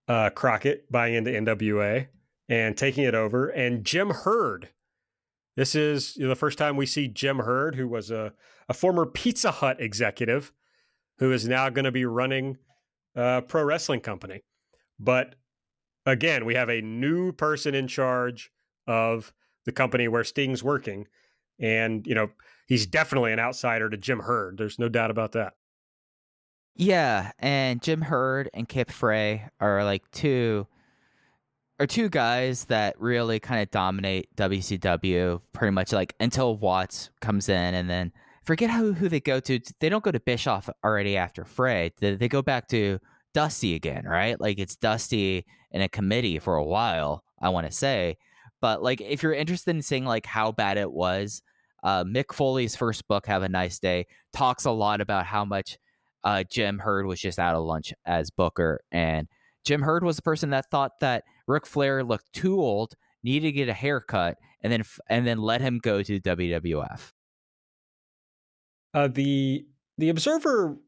uh, Crockett, buying into NWA and taking it over. And Jim Herd This is the first time we see Jim Herd, who was a, a former Pizza Hut executive, who is now going to be running a pro wrestling company. But again, we have a new person in charge of the company where Sting's working. And, you know, he's definitely an outsider to Jim Herd. There's no doubt about that. Yeah, and Jim Herd and Kip Frey are like two are two guys that really kind of dominate WCW pretty much like until Watts comes in and then forget how who they go to. They don't go to Bischoff already after Frey. They, they go back to Dusty again, right? Like it's Dusty in a committee for a while, I want to say. But like if you're interested in seeing like how bad it was, uh, Mick Foley's first book, Have a Nice Day, talks a lot about how much uh, Jim Herd was just out of lunch as Booker. And Jim Herd was the person that thought that Ric Flair looked too old, needed to get a haircut, and then and then let him go to WWF. Uh, the the Observer,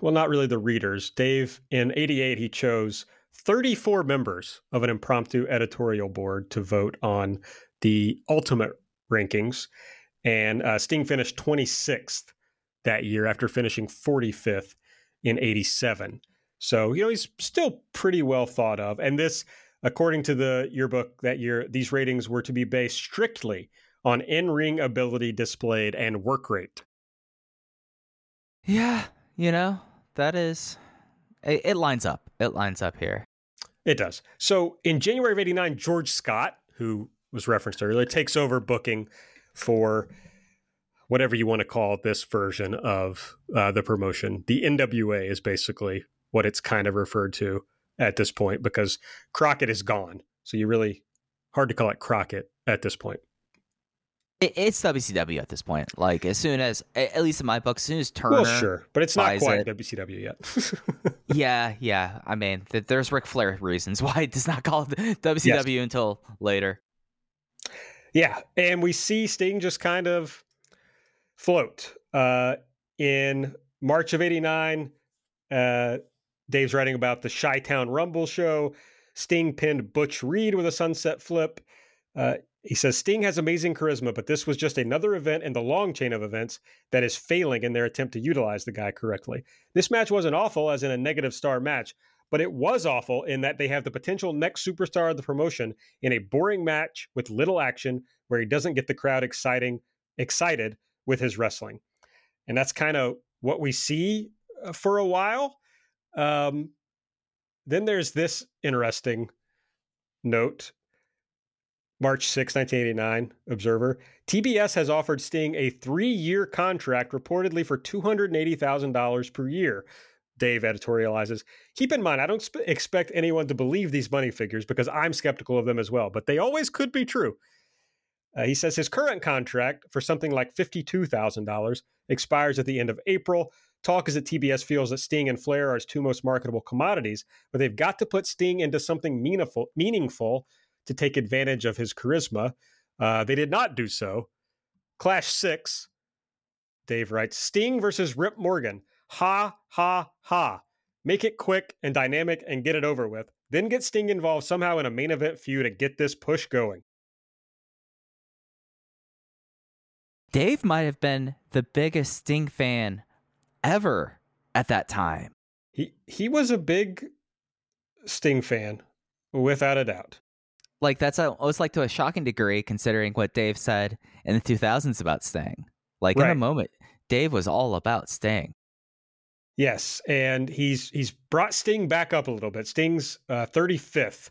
well, not really the readers. Dave in '88 he chose 34 members of an impromptu editorial board to vote on the ultimate rankings, and uh, Sting finished 26th that year after finishing 45th in 87. So, you know, he's still pretty well thought of. And this, according to the yearbook that year, these ratings were to be based strictly on in ring ability displayed and work rate. Yeah, you know, that is, it, it lines up. It lines up here. It does. So in January of 89, George Scott, who was referenced earlier, takes over booking for whatever you want to call this version of uh, the promotion. The NWA is basically what it's kind of referred to at this point because Crockett is gone. So you really hard to call it Crockett at this point. It's WCW at this point. Like as soon as, at least in my book, as soon as Turner, well, sure, but it's not quite it, WCW yet. yeah, yeah. I mean, there's Ric Flair reasons why it does not call it WCW yes. until later. Yeah, and we see Sting just kind of float. Uh, in March of 89, uh, Dave's writing about the Chi Town Rumble show. Sting pinned Butch Reed with a sunset flip. Uh, he says Sting has amazing charisma, but this was just another event in the long chain of events that is failing in their attempt to utilize the guy correctly. This match wasn't awful as in a negative star match, but it was awful in that they have the potential next superstar of the promotion in a boring match with little action where he doesn't get the crowd exciting excited with his wrestling. And that's kind of what we see uh, for a while. Um, then there's this interesting note. March 6, 1989, Observer. TBS has offered Sting a three year contract, reportedly for $280,000 per year. Dave editorializes. Keep in mind, I don't sp- expect anyone to believe these money figures because I'm skeptical of them as well, but they always could be true. Uh, he says his current contract for something like $52,000 expires at the end of April. Talk is that TBS feels that Sting and Flair are his two most marketable commodities, but they've got to put Sting into something meaningful, meaningful to take advantage of his charisma. Uh, they did not do so. Clash 6, Dave writes Sting versus Rip Morgan. Ha, ha, ha. Make it quick and dynamic and get it over with. Then get Sting involved somehow in a main event feud to get this push going. Dave might have been the biggest Sting fan ever at that time. He he was a big Sting fan, without a doubt. Like that's almost like to a shocking degree, considering what Dave said in the 2000s about Sting. Like right. in a moment, Dave was all about Sting. Yes, and he's he's brought Sting back up a little bit. Sting's uh, 35th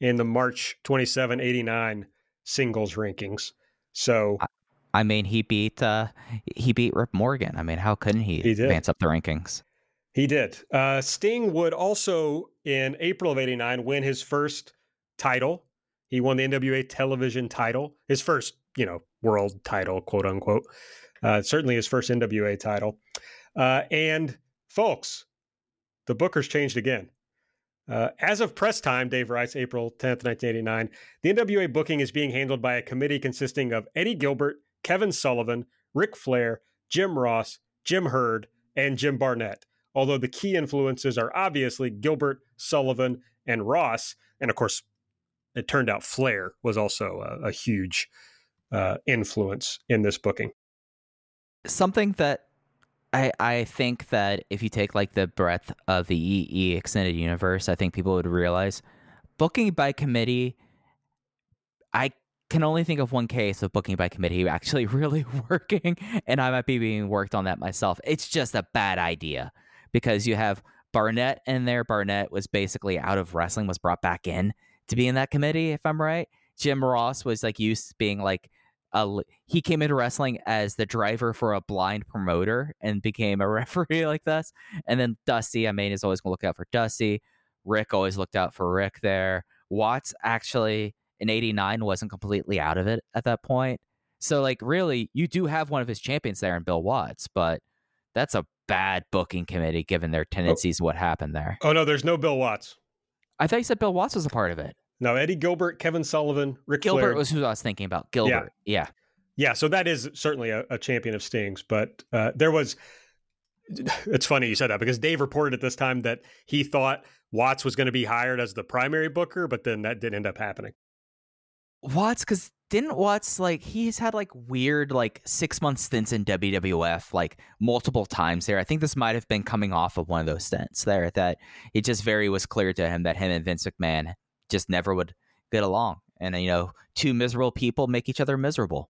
in the March 27, 89 singles rankings. So I mean, he beat uh, he beat Rip Morgan. I mean, how couldn't he, he advance up the rankings? He did. Uh, Sting would also, in April of '89, win his first title. He won the NWA television title, his first, you know, world title, quote unquote. Uh, certainly his first NWA title. Uh, and folks, the Booker's changed again. Uh, as of press time, Dave writes, April 10th, 1989, the NWA booking is being handled by a committee consisting of Eddie Gilbert, Kevin Sullivan, Ric Flair, Jim Ross, Jim Herd, and Jim Barnett. Although the key influences are obviously Gilbert, Sullivan, and Ross. And of course, it turned out Flair was also a, a huge uh, influence in this booking. Something that I I think that if you take like the breadth of the EE extended universe, I think people would realize booking by committee. I can only think of one case of booking by committee actually really working, and I might be being worked on that myself. It's just a bad idea because you have Barnett in there. Barnett was basically out of wrestling, was brought back in to be in that committee, if I'm right. Jim Ross was like used to being like a, he came into wrestling as the driver for a blind promoter and became a referee like this. And then Dusty, I mean, is always gonna look out for Dusty. Rick always looked out for Rick there. Watts actually in 89 wasn't completely out of it at that point. So like really, you do have one of his champions there in Bill Watts, but that's a bad booking committee given their oh. tendencies oh. what happened there. Oh no, there's no Bill Watts. I thought you said Bill Watts was a part of it. No, Eddie Gilbert, Kevin Sullivan, Ric Gilbert Flair. was who I was thinking about. Gilbert, yeah, yeah, yeah so that is certainly a, a champion of Stings, but uh, there was. It's funny you said that because Dave reported at this time that he thought Watts was going to be hired as the primary booker, but then that didn't end up happening. Watts, because didn't Watts like he's had like weird like six month stints in WWF like multiple times there. I think this might have been coming off of one of those stints there that it just very was clear to him that him and Vince McMahon just never would get along. And you know, two miserable people make each other miserable.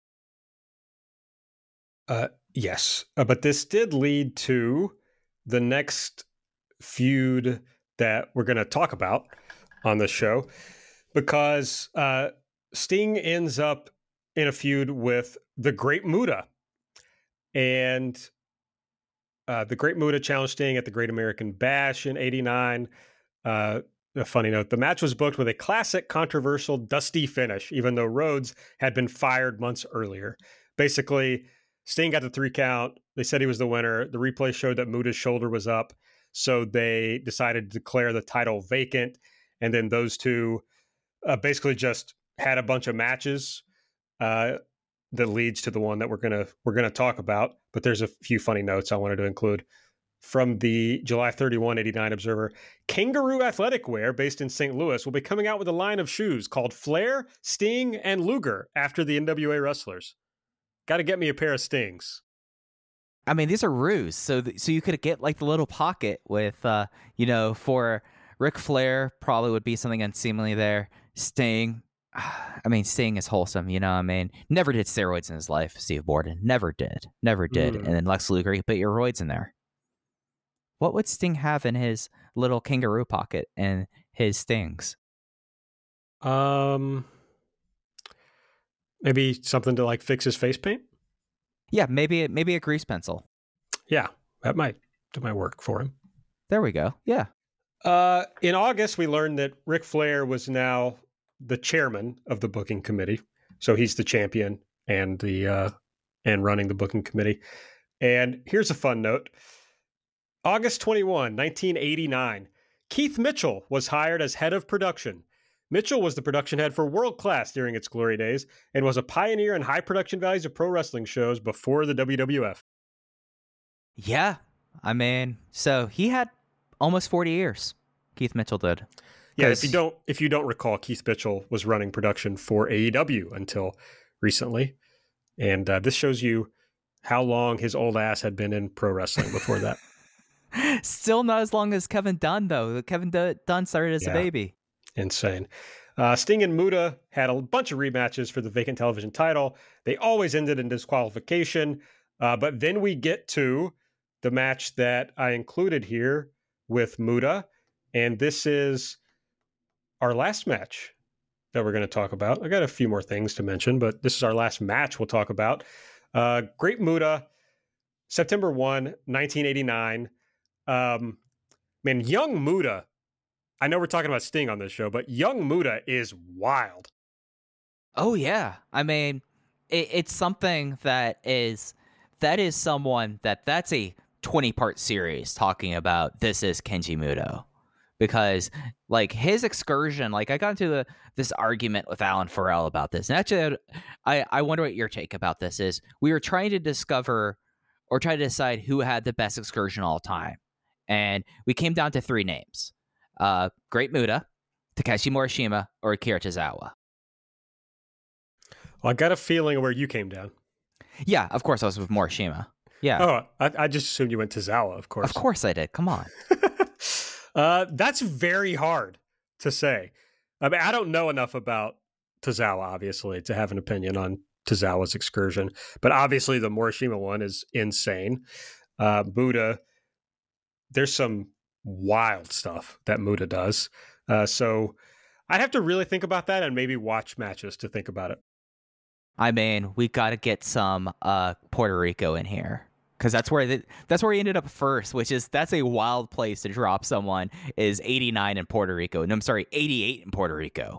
Uh, yes, uh, but this did lead to the next feud that we're going to talk about on the show because uh, Sting ends up in a feud with the Great Muta, and uh, the Great Muta challenged Sting at the Great American Bash in '89. Uh, a funny note the match was booked with a classic controversial dusty finish even though rhodes had been fired months earlier. Basically sting got the three count. They said he was the winner. The replay showed that muta's shoulder was up so they decided to declare the title vacant. And then those two uh, basically just had a bunch of matches uh, that leads to the one that we're gonna we're gonna talk about but there's a few funny notes i wanted to include from the July 31, 89 Observer. Kangaroo Athletic Wear, based in St. Louis, will be coming out with a line of shoes called Flair, Sting, and Luger after the NWA wrestlers. Got to get me a pair of Stings. I mean, these are ruse. So, th- so you could get like the little pocket with, uh, you know, for Ric Flair, probably would be something unseemly there. Sting, I mean, Sting is wholesome, you know. I mean, never did steroids in his life. Steve Borden never did, never did. Mm. And then Lex Luger, you put your roids in there what would Sting have in his little kangaroo pocket and his stings? Um, maybe something to like fix his face paint. Yeah, maybe maybe a grease pencil. Yeah, that might that might work for him. There we go. Yeah. Uh, in August, we learned that Ric Flair was now the chairman of the booking committee, so he's the champion and the uh, and running the booking committee. And here's a fun note: August 21, 1989. Keith Mitchell was hired as head of production. Mitchell was the production head for World Class during its glory days and was a pioneer in high production values of pro wrestling shows before the WWF. Yeah. I mean, so he had almost 40 years. Keith Mitchell did. Yeah, if you don't if you don't recall, Keith Mitchell was running production for AEW until recently, and uh, this shows you how long his old ass had been in pro wrestling before that. Still not as long as Kevin Dunn, though. Kevin Dunn started as yeah. a baby. Insane. Uh, Sting and Muta had a bunch of rematches for the vacant television title. They always ended in disqualification. Uh, but then we get to the match that I included here with Muta. And this is our last match that we're going to talk about. I got a few more things to mention, but this is our last match we'll talk about. Uh, Great Muta, September 1, 1989. Um, man, young Muta. I know we're talking about Sting on this show, but young Muta is wild. Oh yeah, I mean, it, it's something that is that is someone that that's a twenty part series talking about. This is Keiji Muto because like his excursion like i got into the, this argument with alan farrell about this and actually I, I wonder what your take about this is we were trying to discover or try to decide who had the best excursion all time and we came down to three names: uh, Great Muta, Takeshi Morishima, or Akira Tozawa. Well, I got a feeling where you came down. Yeah, of course I was with Morishima. Yeah. Oh, I, I just assumed you went to Zawa, of course. Of course I did. Come on. uh, that's very hard to say. I mean, I don't know enough about Tozawa, obviously, to have an opinion on Tozawa's excursion, but obviously the Morishima one is insane. Uh, Muta, there's some wild stuff that Muta does. Uh, so I'd have to really think about that and maybe watch matches to think about it. I mean, we got to get some uh, Puerto Rico in here because that's where the, that's where he ended up first, which is that's a wild place to drop someone. Is 89 in Puerto Rico? No, I'm sorry, 88 in Puerto Rico.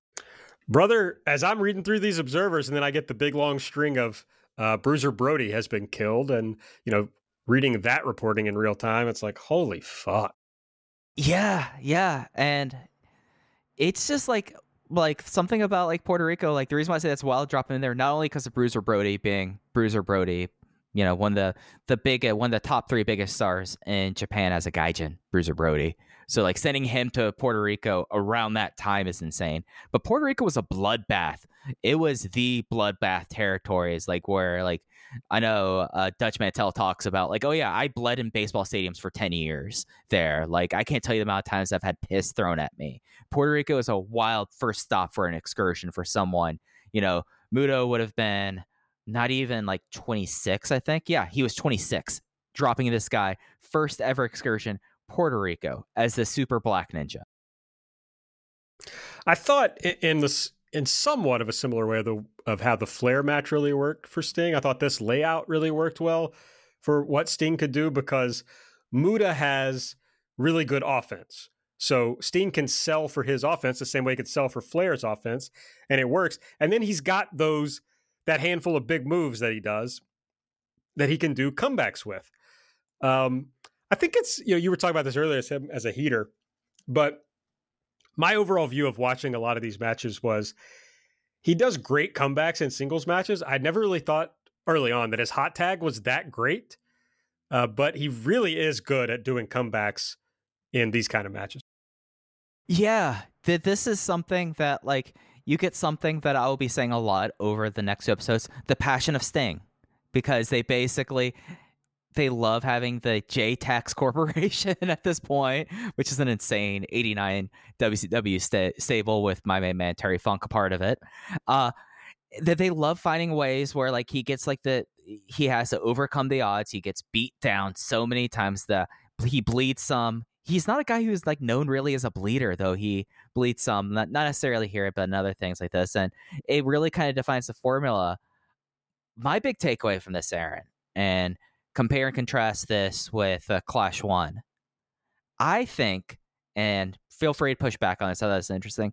Brother, as I'm reading through these observers, and then I get the big long string of uh, Bruiser Brody has been killed, and you know, reading that reporting in real time, it's like, holy fuck. Yeah, yeah, and it's just like like something about like Puerto Rico. Like the reason why I say that's wild dropping in there, not only because of Bruiser Brody being Bruiser Brody, you know, one of the the big one of the top three biggest stars in Japan as a gaijin, Bruiser Brody. So like sending him to Puerto Rico around that time is insane. But Puerto Rico was a bloodbath. It was the bloodbath territories, like where like I know uh, Dutch Mantell talks about like, oh yeah, I bled in baseball stadiums for ten years there. Like I can't tell you the amount of times I've had piss thrown at me. Puerto Rico is a wild first stop for an excursion for someone. You know, Muto would have been not even like 26, I think. Yeah, he was 26, dropping this guy first ever excursion Puerto Rico as the super black ninja. I thought in this in somewhat of a similar way of, the, of how the Flair match really worked for Sting. I thought this layout really worked well for what Sting could do because Muta has really good offense. So Sting can sell for his offense the same way he could sell for Flair's offense, and it works. And then he's got those that handful of big moves that he does that he can do comebacks with. Um, I think it's you know you were talking about this earlier as him as a heater, but my overall view of watching a lot of these matches was he does great comebacks in singles matches. I never really thought early on that his hot tag was that great, uh, but he really is good at doing comebacks in these kind of matches. Yeah, that this is something that like you get something that I will be saying a lot over the next two episodes: the passion of Sting, because they basically they love having the JTEX Corporation at this point, which is an insane 89 WCW st- stable with my main man Terry Funk a part of it. Uh, that they love finding ways where like he gets like the he has to overcome the odds. He gets beat down so many times that he bleeds some. He's not a guy who's like known really as a bleeder, though he bleeds some, not, not necessarily here, but in other things like this. And it really kind of defines the formula. My big takeaway from this, Aaron, and compare and contrast this with uh, Clash One. I think, and feel free to push back on this. I thought that's interesting.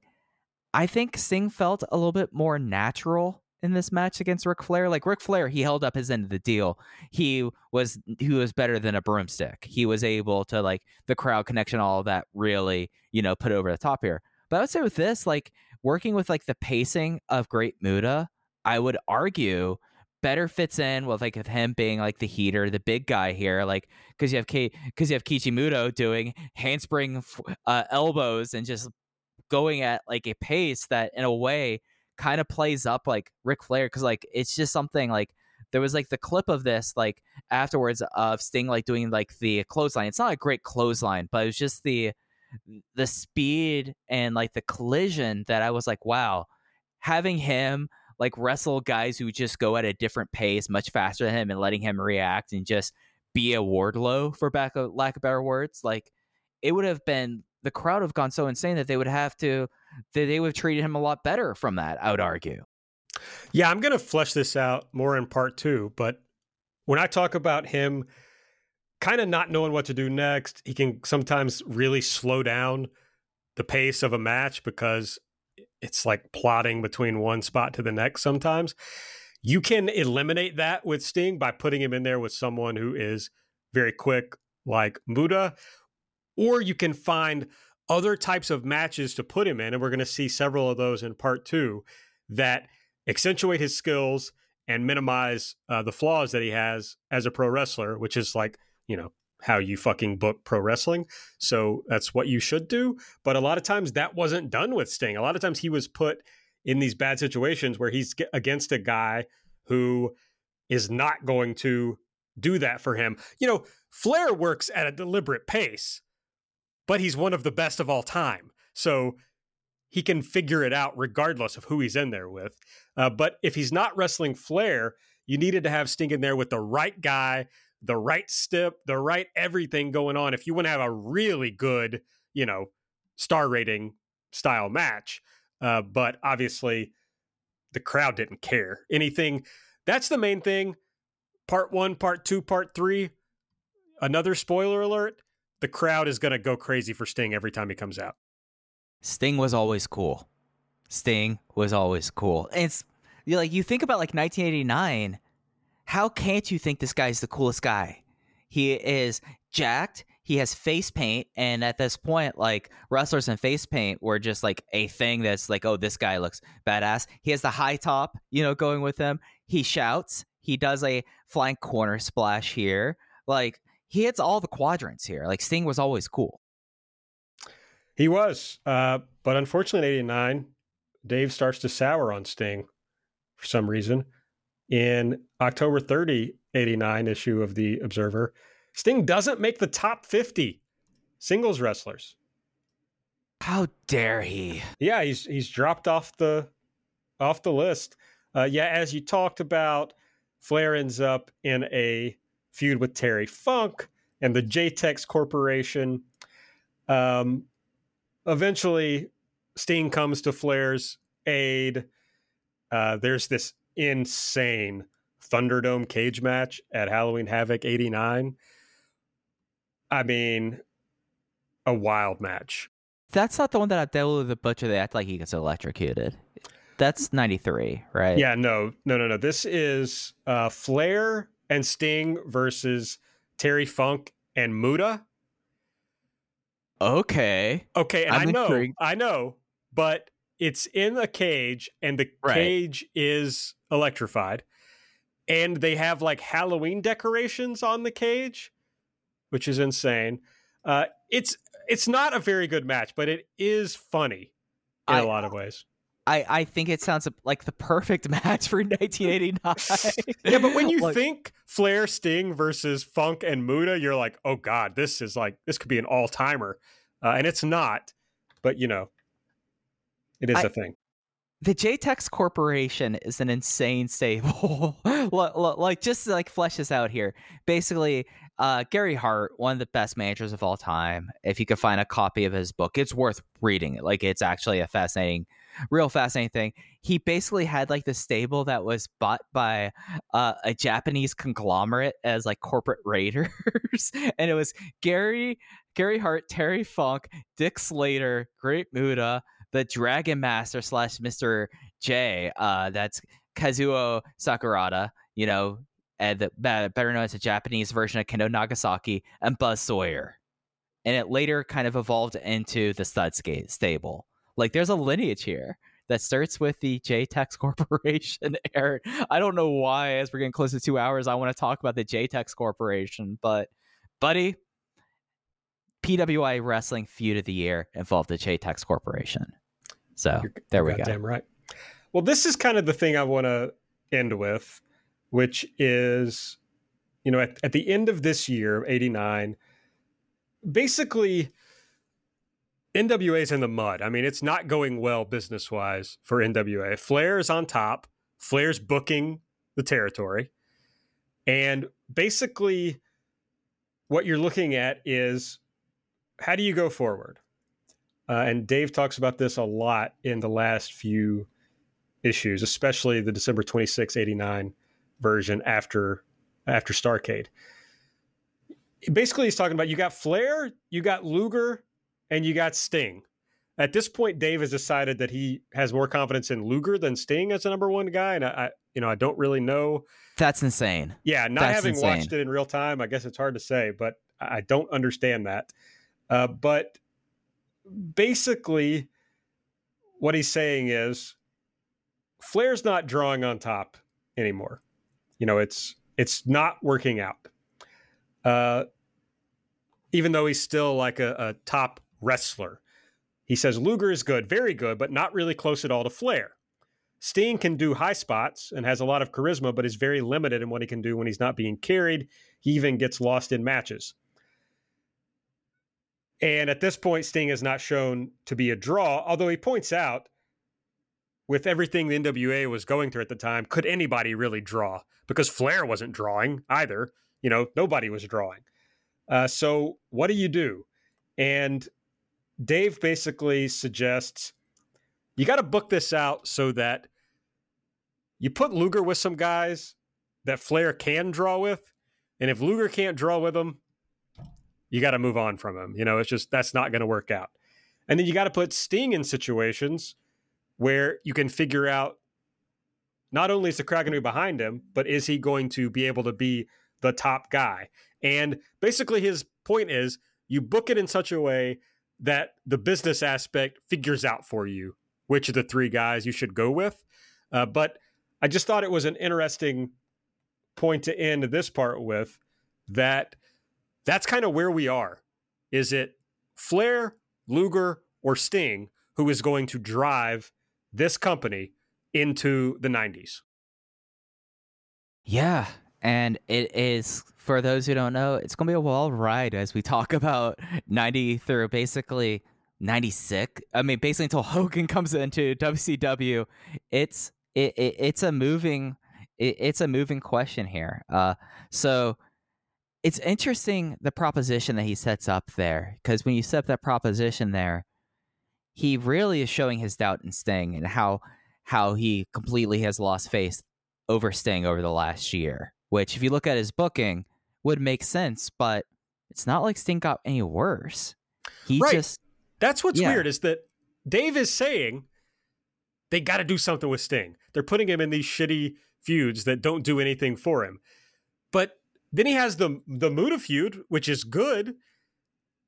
I think Sting felt a little bit more natural in this match against Ric Flair. Like Ric Flair, he held up his end of the deal. He was he was better than a broomstick. He was able to like the crowd connection, all that really, you know, put over the top here. But I would say with this, like working with like the pacing of Great Muta, I would argue better fits in with like of him being like the heater, the big guy here, like because you have K because you have Keiji Muto doing handspring uh, elbows and just going at like a pace that in a way kind of plays up like Ric Flair because like it's just something like there was like the clip of this like afterwards of Sting like doing like the clothesline. It's not a great clothesline, but it was just the the speed and like the collision that I was like, wow, having him like wrestle guys who just go at a different pace, much faster than him, and letting him react and just be a Wardlow, for back of, lack of better words. Like it would have been the crowd have gone so insane that they would have to that they would have treated him a lot better from that. I would argue. Yeah, I'm going to flesh this out more in part two, but when I talk about him kind of not knowing what to do next, he can sometimes really slow down the pace of a match because it's like plotting between one spot to the next sometimes. You can eliminate that with Sting by putting him in there with someone who is very quick, like Muta, or you can find other types of matches to put him in. And we're going to see several of those in part two that accentuate his skills and minimize uh, the flaws that he has as a pro wrestler, which is like, you know, how you fucking book pro wrestling. So that's what you should do. But a lot of times that wasn't done with Sting. A lot of times he was put in these bad situations where he's against a guy who is not going to do that for him. You know, Flair works at a deliberate pace, but he's one of the best of all time. So he can figure it out regardless of who he's in there with. Uh, but if he's not wrestling Flair, you needed to have Sting in there with the right guy, the right step, the right everything going on. If you want to have a really good, you know, star rating style match. Uh, but obviously, the crowd didn't care. Anything that's the main thing. Part one, part two, part three. Another spoiler alert the crowd is going to go crazy for Sting every time he comes out. Sting was always cool. Sting was always cool. It's like you think about like 1989. How can't you think this guy's the coolest guy? He is jacked. He has face paint, and at this point, like wrestlers and face paint were just like a thing that's like, oh, this guy looks badass. He has the high top, you know, going with him. He shouts. He does a flying corner splash here. Like he hits all the quadrants here. Like Sting was always cool. He was, uh, but unfortunately, in '89, Dave starts to sour on Sting for some reason. In October 30, 89 issue of the Observer, Sting doesn't make the top 50 singles wrestlers. How dare he? Yeah, he's he's dropped off the off the list. Uh, yeah, as you talked about, Flair ends up in a feud with Terry Funk and the JTEX Corporation. Um, eventually, Sting comes to Flair's aid. Uh, there's this insane Thunderdome cage match at Halloween Havoc 89 I mean, a wild match. That's not the one that Abdullah the Butcher, they act like he gets electrocuted. That's 93, right? Yeah, no, no, no, no. This is uh, Flair and Sting versus Terry Funk and Muta. Okay. Okay, I know, intrigued. I know, but it's in a cage and the right. cage is electrified. And they have like Halloween decorations on the cage which is insane. Uh, it's it's not a very good match, but it is funny in I, a lot of ways. I, I think it sounds like the perfect match for 1989. yeah, but when you like, think Flair Sting versus Funk and Muta, you're like, oh god, this is like this could be an all timer, uh, and it's not. But you know, it is I, a thing the JTEX Corporation is an insane stable. like just like flesh this out here. Basically, uh, Gary Hart, one of the best managers of all time. If you could find a copy of his book, it's worth reading. It like it's actually a fascinating, real fascinating thing. He basically had like the stable that was bought by uh, a Japanese conglomerate as like corporate raiders, and it was Gary, Gary Hart, Terry Funk, Dick Slater, Great Muta the Dragon Master slash Mister J. Uh, that's Kazuo Sakurada. You know, and the, better known as a Japanese version of Kendo Nagasaki and Buzz Sawyer. And it later kind of evolved into the Stud stable. Like, there's a lineage here that starts with the JTEX Corporation. Aaron, I don't know why, as we're getting close to two hours, I want to talk about the JTEX Corporation, but buddy, PWI Wrestling Feud of the Year involved the JTEX Corporation. So you're, there we go. Damn right. Well, this is kind of the thing I want to end with, which is, you know, at, at the end of this year, 89, basically NWA is in the mud. I mean, it's not going well business wise for NWA. Flair is on top, Flair's booking the territory. And basically, what you're looking at is how do you go forward? Uh, and Dave talks about this a lot in the last few issues, especially the December 26, 89 version after after Starcade. Basically, he's talking about you got Flair, you got Luger, and you got Sting. At this point, Dave has decided that he has more confidence in Luger than Sting as a number one guy, and I, you know, I don't really know. That's insane. Yeah, not That's having insane. watched it in real time, I guess it's hard to say, but I don't understand that. Uh, but basically, what he's saying is Flair's not drawing on top anymore. You know, it's it's not working out. Uh, even though he's still like a, a top wrestler, he says Luger is good, very good, but not really close at all to Flair. Sting can do high spots and has a lot of charisma, but is very limited in what he can do when he's not being carried. He even gets lost in matches. And at this point, Sting has not shown to be a draw, although he points out with everything the NWA was going through at the time, could anybody really draw? Because Flair wasn't drawing either. You know, nobody was drawing. Uh, so what do you do? And Dave basically suggests you got to book this out so that you put Luger with some guys that Flair can draw with. And if Luger can't draw with them, you got to move on from him. You know, it's just that's not going to work out. And then you got to put Sting in situations where you can figure out not only is the crowd going to be behind him, but is he going to be able to be the top guy? And basically, his point is you book it in such a way that the business aspect figures out for you which of the three guys you should go with. Uh, but I just thought it was an interesting point to end this part with that that's kind of where we are. Is it Flair, Luger, or Sting who is going to drive this company into the 90s? Yeah. And it is, for those who don't know, it's going to be a wild ride as we talk about 90 through basically 96. I mean, basically until Hogan comes into WCW, it's it, it it's a moving it, it's a moving question here. Uh, so it's interesting the proposition that he sets up there because when you set up that proposition there, he really is showing his doubt in Sting and how how he completely has lost faith over Sting over the last year. Which, if you look at his booking, would make sense, but it's not like Sting got any worse. He right. just that's what's yeah. weird is that Dave is saying they got to do something with Sting. They're putting him in these shitty feuds that don't do anything for him. But then he has the the Muta feud, which is good.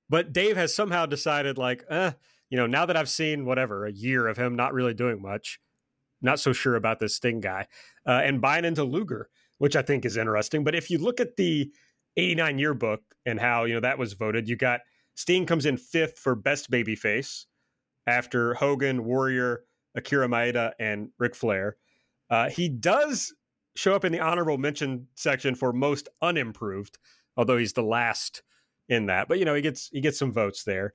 But Dave has somehow decided, like, eh, you know, now that I've seen whatever a year of him not really doing much, not so sure about this Sting guy, uh, and buying into Luger, which I think is interesting. But if you look at the '89 yearbook and how you know that was voted, you got Sting comes in fifth for best babyface after Hogan, Warrior, Akira Maeda, and Ric Flair. Uh, he does show up in the honorable mention section for most unimproved, although he's the last in that. But you know, he gets he gets some votes there,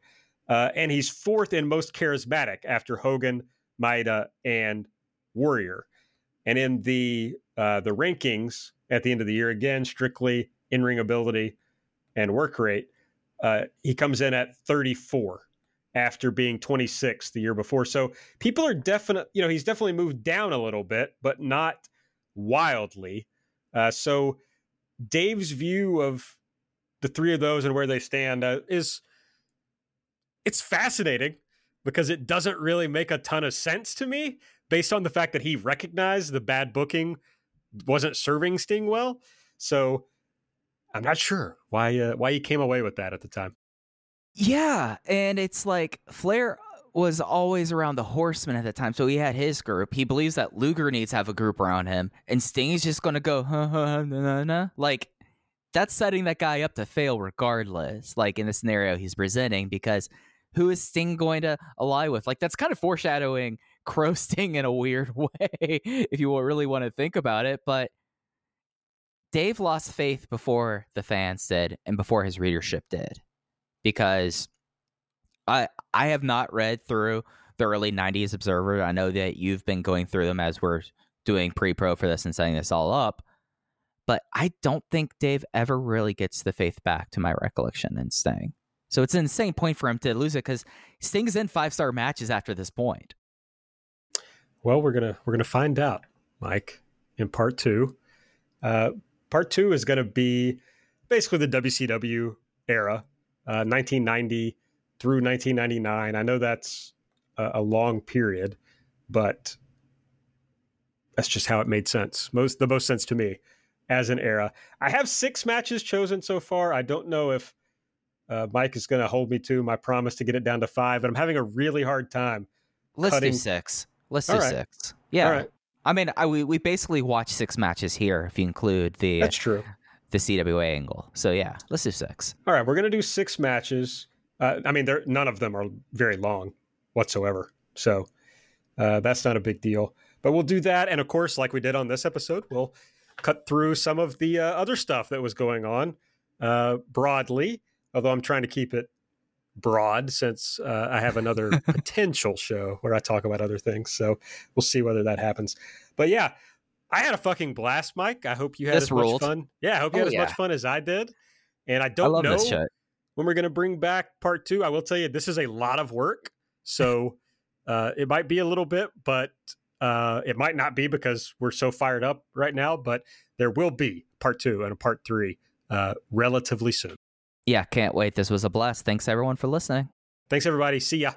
uh, and he's fourth in most charismatic after Hogan, Maeda, and Warrior. And in the uh, the rankings at the end of the year, again, strictly in ring ability and work rate, uh, he comes in at 34 after being 26 the year before. So people are definitely, you know, he's definitely moved down a little bit, but not wildly. Uh, so Dave's view of the three of those and where they stand uh, is it's fascinating because it doesn't really make a ton of sense to me based on the fact that he recognized the bad booking wasn't serving Sting well. So I'm not sure why uh, why he came away with that at the time. Yeah, and it's like Flair was always around the Horsemen at the time, so he had his group. He believes that Luger needs to have a group around him, and Sting is just going to go huh, huh, nah, nah, nah. like that's setting that guy up to fail regardless. Like in the scenario he's presenting, because who is Sting going to ally with? Like that's kind of foreshadowing Crow Sting in a weird way, if you really want to think about it, but Dave lost faith before the fans did and before his readership did because I I have not read through the early 90s Observer. I know that you've been going through them as we're doing pre-pro for this and setting this all up. But I don't think Dave ever really gets the faith back to my recollection in Sting. So it's an insane point for him to lose it because Sting's in five star matches after this point. Well, we're gonna we're gonna find out, Mike, in part two. Uh, part two is going to be basically the WCW era, uh, 1990 through 1999. I know that's a, a, long period, but that's just how it made sense. Most the most sense to me as an era. I have six matches chosen so far. I don't know if uh, Mike is going to hold me to my promise to get it down to five, but I'm having a really hard time. Let's cutting... do six. Let's do right. six. Yeah. I mean, I, we we basically watched six matches here if you include the that's true the CWA angle. So yeah, let's do six. All right, we're gonna do six matches. Uh, I mean, there none of them are very long whatsoever, so uh, that's not a big deal. But we'll do that. And of course, like we did on this episode, we'll cut through some of the uh, other stuff that was going on uh, broadly, although I'm trying to keep it broad since uh, I have another potential show where I talk about other things. So we'll see whether that happens. But yeah, I had a fucking blast, Mike. I hope you had This as much fun. Yeah, I hope you Oh, had as yeah. much fun as I did. And I I don't love know when we're going to bring back part two. I will tell you, this is a lot of work. So uh, it might be a little bit, but uh, it might not be because we're so fired up right now. But there will be part two and a part three uh, relatively soon. Yeah, can't wait. This was a blast. Thanks everyone for listening. Thanks, everybody. See ya.